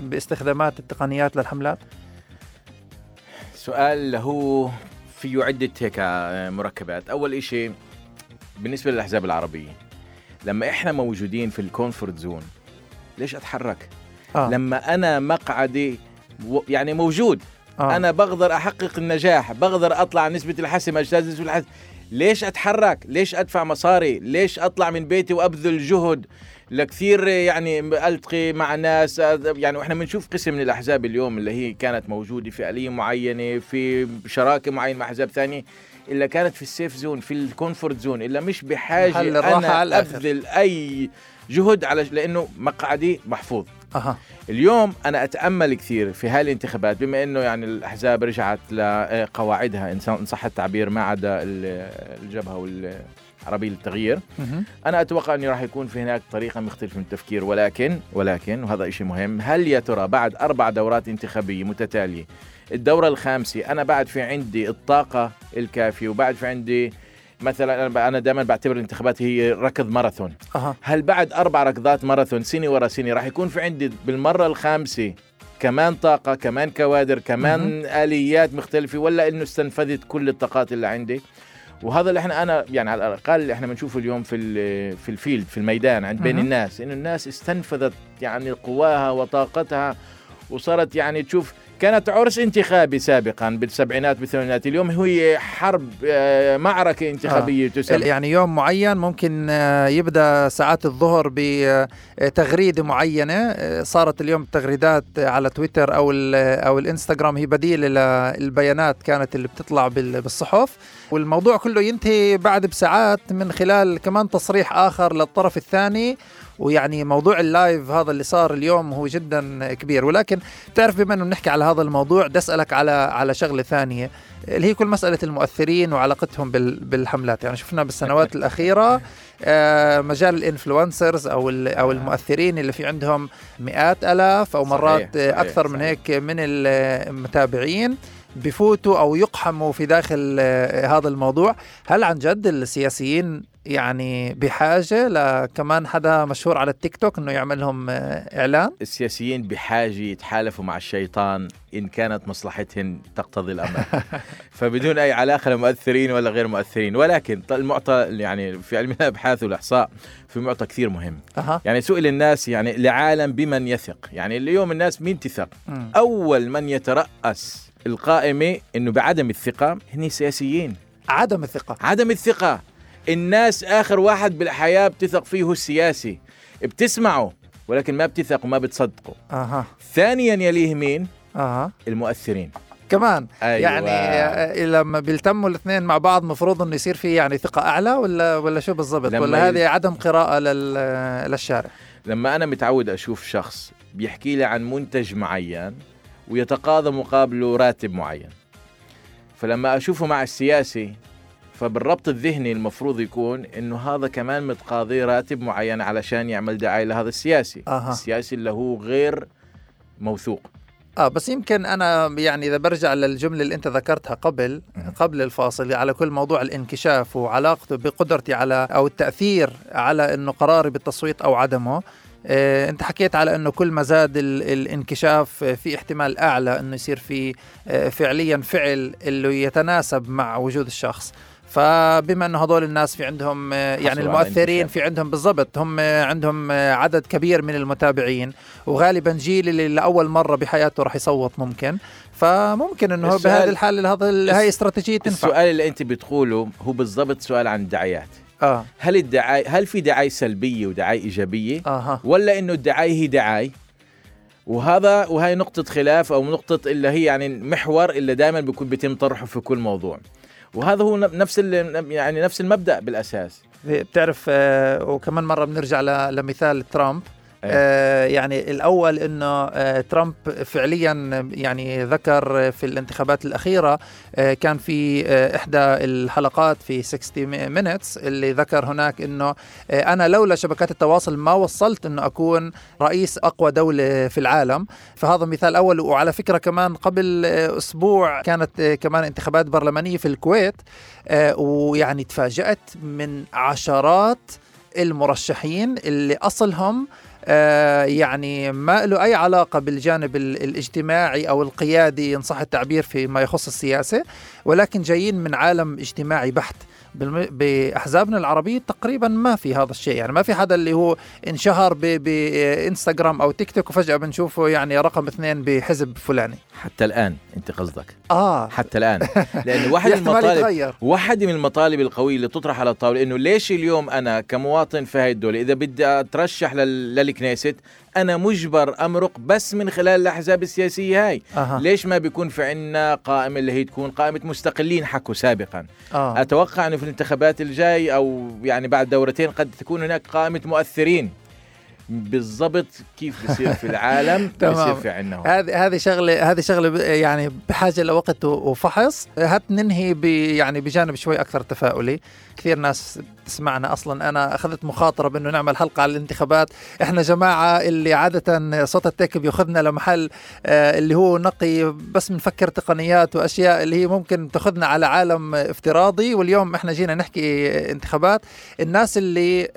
باستخدامات التقنيات للحملات؟ سؤال له فيه عدة هيك مركبات. أول إشي بالنسبة للأحزاب العربية لما إحنا موجودين في الكونفورت زون ليش أتحرك؟ آه. لما أنا مقعدي يعني موجود آه. أنا بقدر أحقق النجاح بقدر أطلع نسبة الحسم أجتاز نسبة الحسم ليش أتحرك؟ ليش أدفع مصاري؟ ليش أطلع من بيتي وأبذل جهد؟ لكثير يعني ألتقي مع ناس يعني وإحنا بنشوف قسم من الاحزاب اليوم اللي هي كانت موجودة في آلية معينة في شراكة معينة مع أحزاب ثانية إلا كانت في ال safe zone في ال comfort zone إلا مش بحاجة أنا. أبذل أي جهد على لأنه مقعدي محفوظ أها اليوم أنا أتأمل كثير في هاي الانتخابات بما إنه يعني الأحزاب رجعت لقواعدها إن صح التعبير ما عدا ال- الجبهة والعربيه للتغيير. أنا أتوقع انه راح يكون في هناك طريقة مختلفة من التفكير ولكن ولكن وهذا شيء مهم هل يا ترى بعد أربع دورات انتخابية متتالية الدورة الخامسة أنا بعد في عندي الطاقة الكافية وبعد في عندي مثلا أنا أنا دائما بعتبر الانتخابات هي ركض ماراثون أها هل بعد أربع ركضات ماراثون سنة ورا سنة راح يكون في عندي بالمرة الخامسة كمان طاقة كمان كوادر كمان. آليات مختلفة ولا إنه استنفذت كل الطاقات اللي عندي وهذا اللي إحنا أنا يعني على الأقل اللي إحنا بنشوفه اليوم في في الفيلد في الميدان عند بين. الناس إنه الناس استنفذت يعني قواها وطاقتها وصارت يعني تشوف كانت عرس انتخابي سابقا بالسبعينات بالثمانينات اليوم هي حرب آه، معركة انتخابية تسمى. يعني يوم معين ممكن آه، يبدأ ساعات الظهر بتغريده معينة. آه، صارت اليوم التغريدات على تويتر أو ال- أو الإنستغرام. هي بديله للبيانات كانت اللي بتطلع بال- بالصحف. والموضوع كله ينتهي بعد بساعات من خلال كمان تصريح آخر للطرف الثاني. ويعني موضوع ال live هذا اللي صار اليوم هو جدا كبير. ولكن بتعرف بما إنه بنحكي على هذا الموضوع بدي أسألك على على شغلة ثانية اللي هي كل مسألة المؤثرين وعلاقتهم بال- بالحملات. يعني شفنا بالسنوات الأخيرة آه، مجال ال influencers أو أو المؤثرين اللي في عندهم مئات آلاف أو مرات صحيح، صحيح، أكثر من. هيك من المتابعين بفوتوا أو يقحموا في داخل آه، هذا الموضوع. هل عن جد السياسيين يعني بحاجة لكمان حدا مشهور على التيك توك إنه يعمل لهم آه، إعلان. السياسيين بحاجة يتحالفوا مع الشيطان إن كانت مصلحتهم تقتضي الأمر. [LAUGHS] فبدون أي علاقة لمؤثرين ولا غير مؤثرين. ولكن المعطى يعني في علم الأبحاث والإحصاء في معطى كثير مهم. أها. يعني سئل الناس يعني لعالم بمن يثق. يعني اليوم الناس مين تثق؟ مم. أول من يترأس القائمة إنه بعدم الثقة هن السياسيين عدم الثقة. عدم الثقة. الناس آخر واحد بالحياة بتثق فيه السياسي. بتسمعه ولكن ما بتثق وما بتصدقه. أها. ثانيا يليه مين؟ أها. المؤثرين. كمان. أيوة. يعني آه، لما بيلتموا الاثنين مع بعض مفروض إنه يصير في يعني ثقة أعلى ولا ولا شو بالضبط؟ ولا هذه عدم قراءة لل- للشارع؟ لما أنا متعود أشوف شخص بيحكي لي عن منتج معين ويتقاضى مقابله راتب معين. فلما أشوفه مع السياسي فبالربط الذهني المفروض يكون إنه هذا كمان متقاضي راتب معين علشان يعمل دعاية لهذا السياسي. أها. السياسي اللي هو غير موثوق. آه بس يمكن أنا يعني إذا برجع للجملة اللي أنت ذكرتها قبل قبل الفاصل على كل موضوع الانكشاف وعلاقته بقدرتي على أو التأثير على إنه قراري بالتصويت أو عدمه آه، أنت حكيت على إنه كل ما زاد ال- الانكشاف آه، في احتمال أعلى إنه يصير في آه، فعليا فعل اللي يتناسب مع وجود الشخص. فبما انه هذول الناس في عندهم آه، يعني المؤثرين. في عندهم بالضبط هم آه، عندهم آه، عدد كبير من المتابعين وغالبا جيل اللي لأول مرة بحياته راح يصوت ممكن. فممكن إنه بهذه الحالة هذا هاي استراتيجية تنفع. السؤال اللي أنت بتقوله هو بالضبط سؤال عن الدعايات. آه. هل الدعاية هل في دعاية سلبية ودعاية إيجابية؟ أها. ولا إنه الدعاية هي دعاية؟ وهذا وهي نقطة خلاف أو نقطة اللي هي يعني محور اللي دائما بيكون بيتم طرحه في كل موضوع. وهذا هو نفس يعني نفس المبدأ بالأساس. بتعرف آه، وكمان مرة بنرجع لمثال ترامب. آه يعني الأول إنه آه ترامب فعليا يعني ذكر في الانتخابات الأخيرة آه كان في آه إحدى الحلقات في 60 مينتس اللي ذكر هناك إنه آه أنا لولا شبكات التواصل ما وصلت إنه أكون رئيس أقوى دولة في العالم. فهذا مثال أول. وعلى فكرة كمان قبل آه أسبوع كانت آه كمان انتخابات برلمانية في الكويت آه ويعني تفاجأت من عشرات المرشحين اللي أصلهم آه يعني ما له أي علاقة بالجانب الاجتماعي أو القيادي إن صح التعبير فيما يخص السياسة ولكن جايين من عالم اجتماعي بحت. بأحزابنا العربية تقريبا ما في هذا الشيء. يعني ما في حدا اللي هو انشهر بإنستغرام أو تيك توك وفجأة بنشوفه يعني رقم اثنين بحزب فلاني. حتى الآن أنت قصدك؟ آه. حتى الآن. [LAUGHS] لأنه واحد من المطالب واحد من المطالب القوية اللي تطرح على الطاولة إنه ليش اليوم أنا كمواطن في هاي الدولة إذا بدي أترشح للكنيست أنا مجبر أمرق بس من خلال الأحزاب السياسية هاي. أه. ليش ما بيكون في عنا قائمه اللي هي تكون قائمة مستقلين حكوا سابقا؟ أه. أتوقع إنه في الانتخابات الجاي أو يعني بعد دورتين قد تكون هناك قائمة مؤثرين. بالضبط كيف بصير في العالم؟ [LAUGHS] بصير في عنا هذه هذه شغله هذه شغلة يعني بحاجة لوقت وفحص. هات ننهي يعني بجانب شوي أكثر تفاؤلي. كثير ناس تسمعنا أصلا. أنا أخذت مخاطرة بأنه نعمل حلقة على الانتخابات. إحنا جماعة اللي عادة صوت التك بياخذنا لمحل آه اللي هو نقي بس بنفكر تقنيات وأشياء اللي هي ممكن تاخذنا على عالم افتراضي. واليوم إحنا جينا نحكي انتخابات. الناس اللي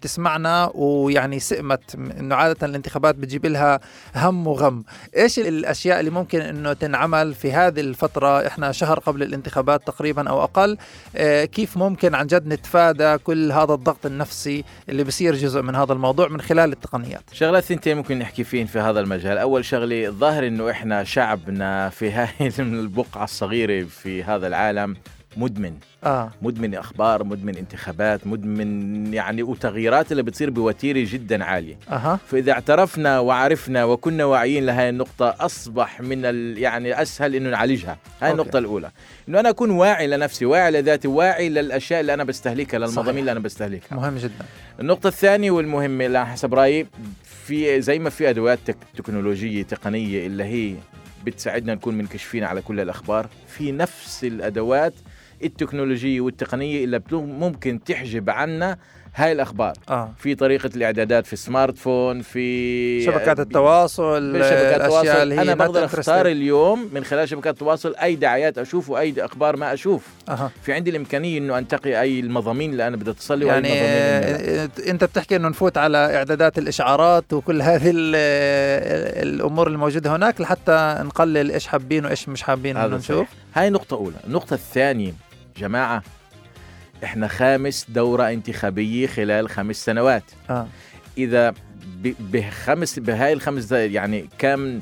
تسمعنا ويعني سئمت إنه عادة الانتخابات بتجيب لها هم وغم. إيش الأشياء اللي ممكن إنه تنعمل في هذه الفترة؟ إحنا شهر قبل الانتخابات تقريبا أو أقل. آه كيف ممكن عن جد نتفادى كل هذا الضغط النفسي اللي بصير جزء من هذا الموضوع من خلال التقنيات. شغلات ثنتين ممكن نحكي فيهن في هذا المجال. أول شغلة الظاهر إنه إحنا شعبنا في هاي [LAUGHS] البقعة الصغيرة في هذا العالم مدمن. آه. مدمن أخبار مدمن انتخابات مدمن يعني وتغييرات اللي بتصير بوتيره جدا عالية. أه. فإذا اعترفنا وعرفنا وكنا واعيين لهي النقطة أصبح من ال يعني أسهل إنه نعالجها. هاي النقطة الأولى. إنه أنا أكون واعي لنفسي واعي لذاتي واعي للأشياء اللي أنا بستهلكها للمضامين اللي أنا بستهلكها. مهم جدا. النقطة الثانية والمهمة اللي حسب رأيي في زي ما في أدوات تك تكنولوجية تقنية اللي هي بتساعدنا نكون منكشفين على كل الأخبار في نفس الأدوات التكنولوجية والتقنية اللي ممكن تحجب عنا هاي الأخبار. آه. في طريقة الإعدادات في السمارت فون في شبكات التواصل شبكات التواصل. اللي هي أنا بقدر أختار اليوم من خلال شبكات التواصل أي دعايات أشوف وأي أخبار ما أشوف. أه. في عندي الإمكانية إنه أنتقي أي المضامين اللي أنا بدي اتصل لي يعني أنت بتحكي إنه نفوت على إعدادات الإشعارات وكل هذه الأمور الموجودة هناك لحتى نقلل إيش حابين وإيش مش حابين نشوف. هاي نقطة أولى. النقطة الثانية جماعة إحنا خامس دورة انتخابية خلال خمس سنوات آه. إذا بخمس بهاي الخمس يعني كم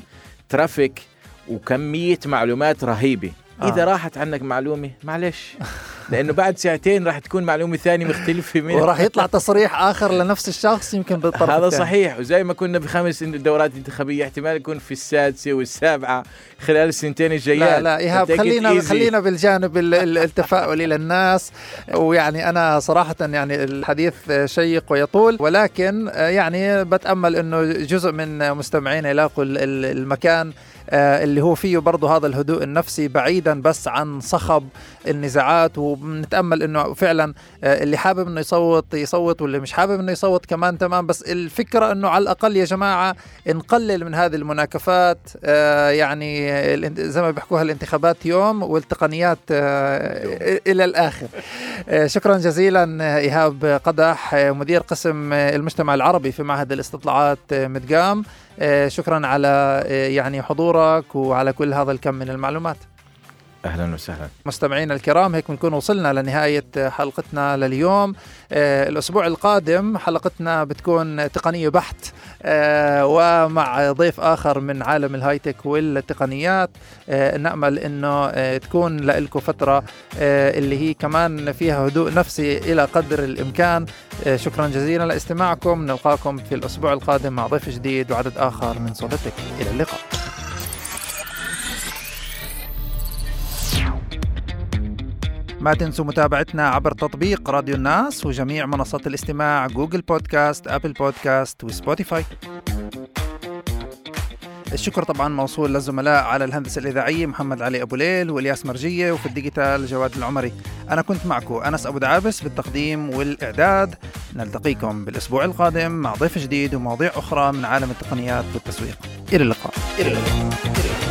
ترافيك وكمية معلومات رهيبة آه. إذا راحت عنك معلومة معلش. لأنه بعد ساعتين راح تكون معلومة ثانية مختلفة منها وراح يطلع تصريح آخر لنفس الشخص يمكن بالطرف هذا الثاني. صحيح. وزي ما كنا بخمس دورات انتخابيه احتمال يكون في السادسة والسابعة خلال السنتين الجايات. لا لا إيهاب خلينا خلينا بالجانب التفاؤلي للناس. ويعني أنا صراحة يعني الحديث شيق ويطول ولكن يعني بتأمل إنه جزء من مستمعينا يلاقوا المكان. اللي هو فيه برضه هذا الهدوء النفسي بعيدا بس عن صخب النزاعات. وبنتامل إنه فعلا اللي حابب إنه يصوت يصوت واللي مش حابب إنه يصوت كمان تمام. بس الفكرة إنه على الأقل يا جماعة نقلل من هذه المناكفات يعني زي ما بيحكوها الانتخابات يوم والتقنيات إلى الآخر. شكرا جزيلا إيهاب قدح مدير قسم المجتمع العربي في معهد الاستطلاعات مدقام شكرا على يعني حضورك وعلى كل هذا الكم من المعلومات. أهلا وسهلا. مستمعينا الكرام هيك بنكون وصلنا لنهاية حلقتنا لليوم. آه الأسبوع القادم حلقتنا بتكون تقنية بحت. آه ومع ضيف آخر من عالم الهايتك والتقنيات آه نأمل إنه تكون لكم فترة اللي هي كمان فيها هدوء نفسي إلى قدر الإمكان. شكرا جزيلا لاستماعكم. نلقاكم في الأسبوع القادم مع ضيف جديد وعدد آخر من صوتك. إلى اللقاء. ما تنسوا متابعتنا عبر تطبيق راديو الناس وجميع منصات الاستماع Google Podcast Apple Podcast و Spotify الشكر طبعا موصول للزملاء على الهندسة الإذاعية محمد علي أبو ليل والياس مرجية وفي ال digital جواد العمري أنا كنت معكم أنس أبو دعابس بالتقديم والإعداد نلتقيكم بالأسبوع القادم مع ضيف جديد ومواضيع أخرى من عالم التقنيات والتسويق إلى اللقاء, إلى اللقاء. إلى اللقاء.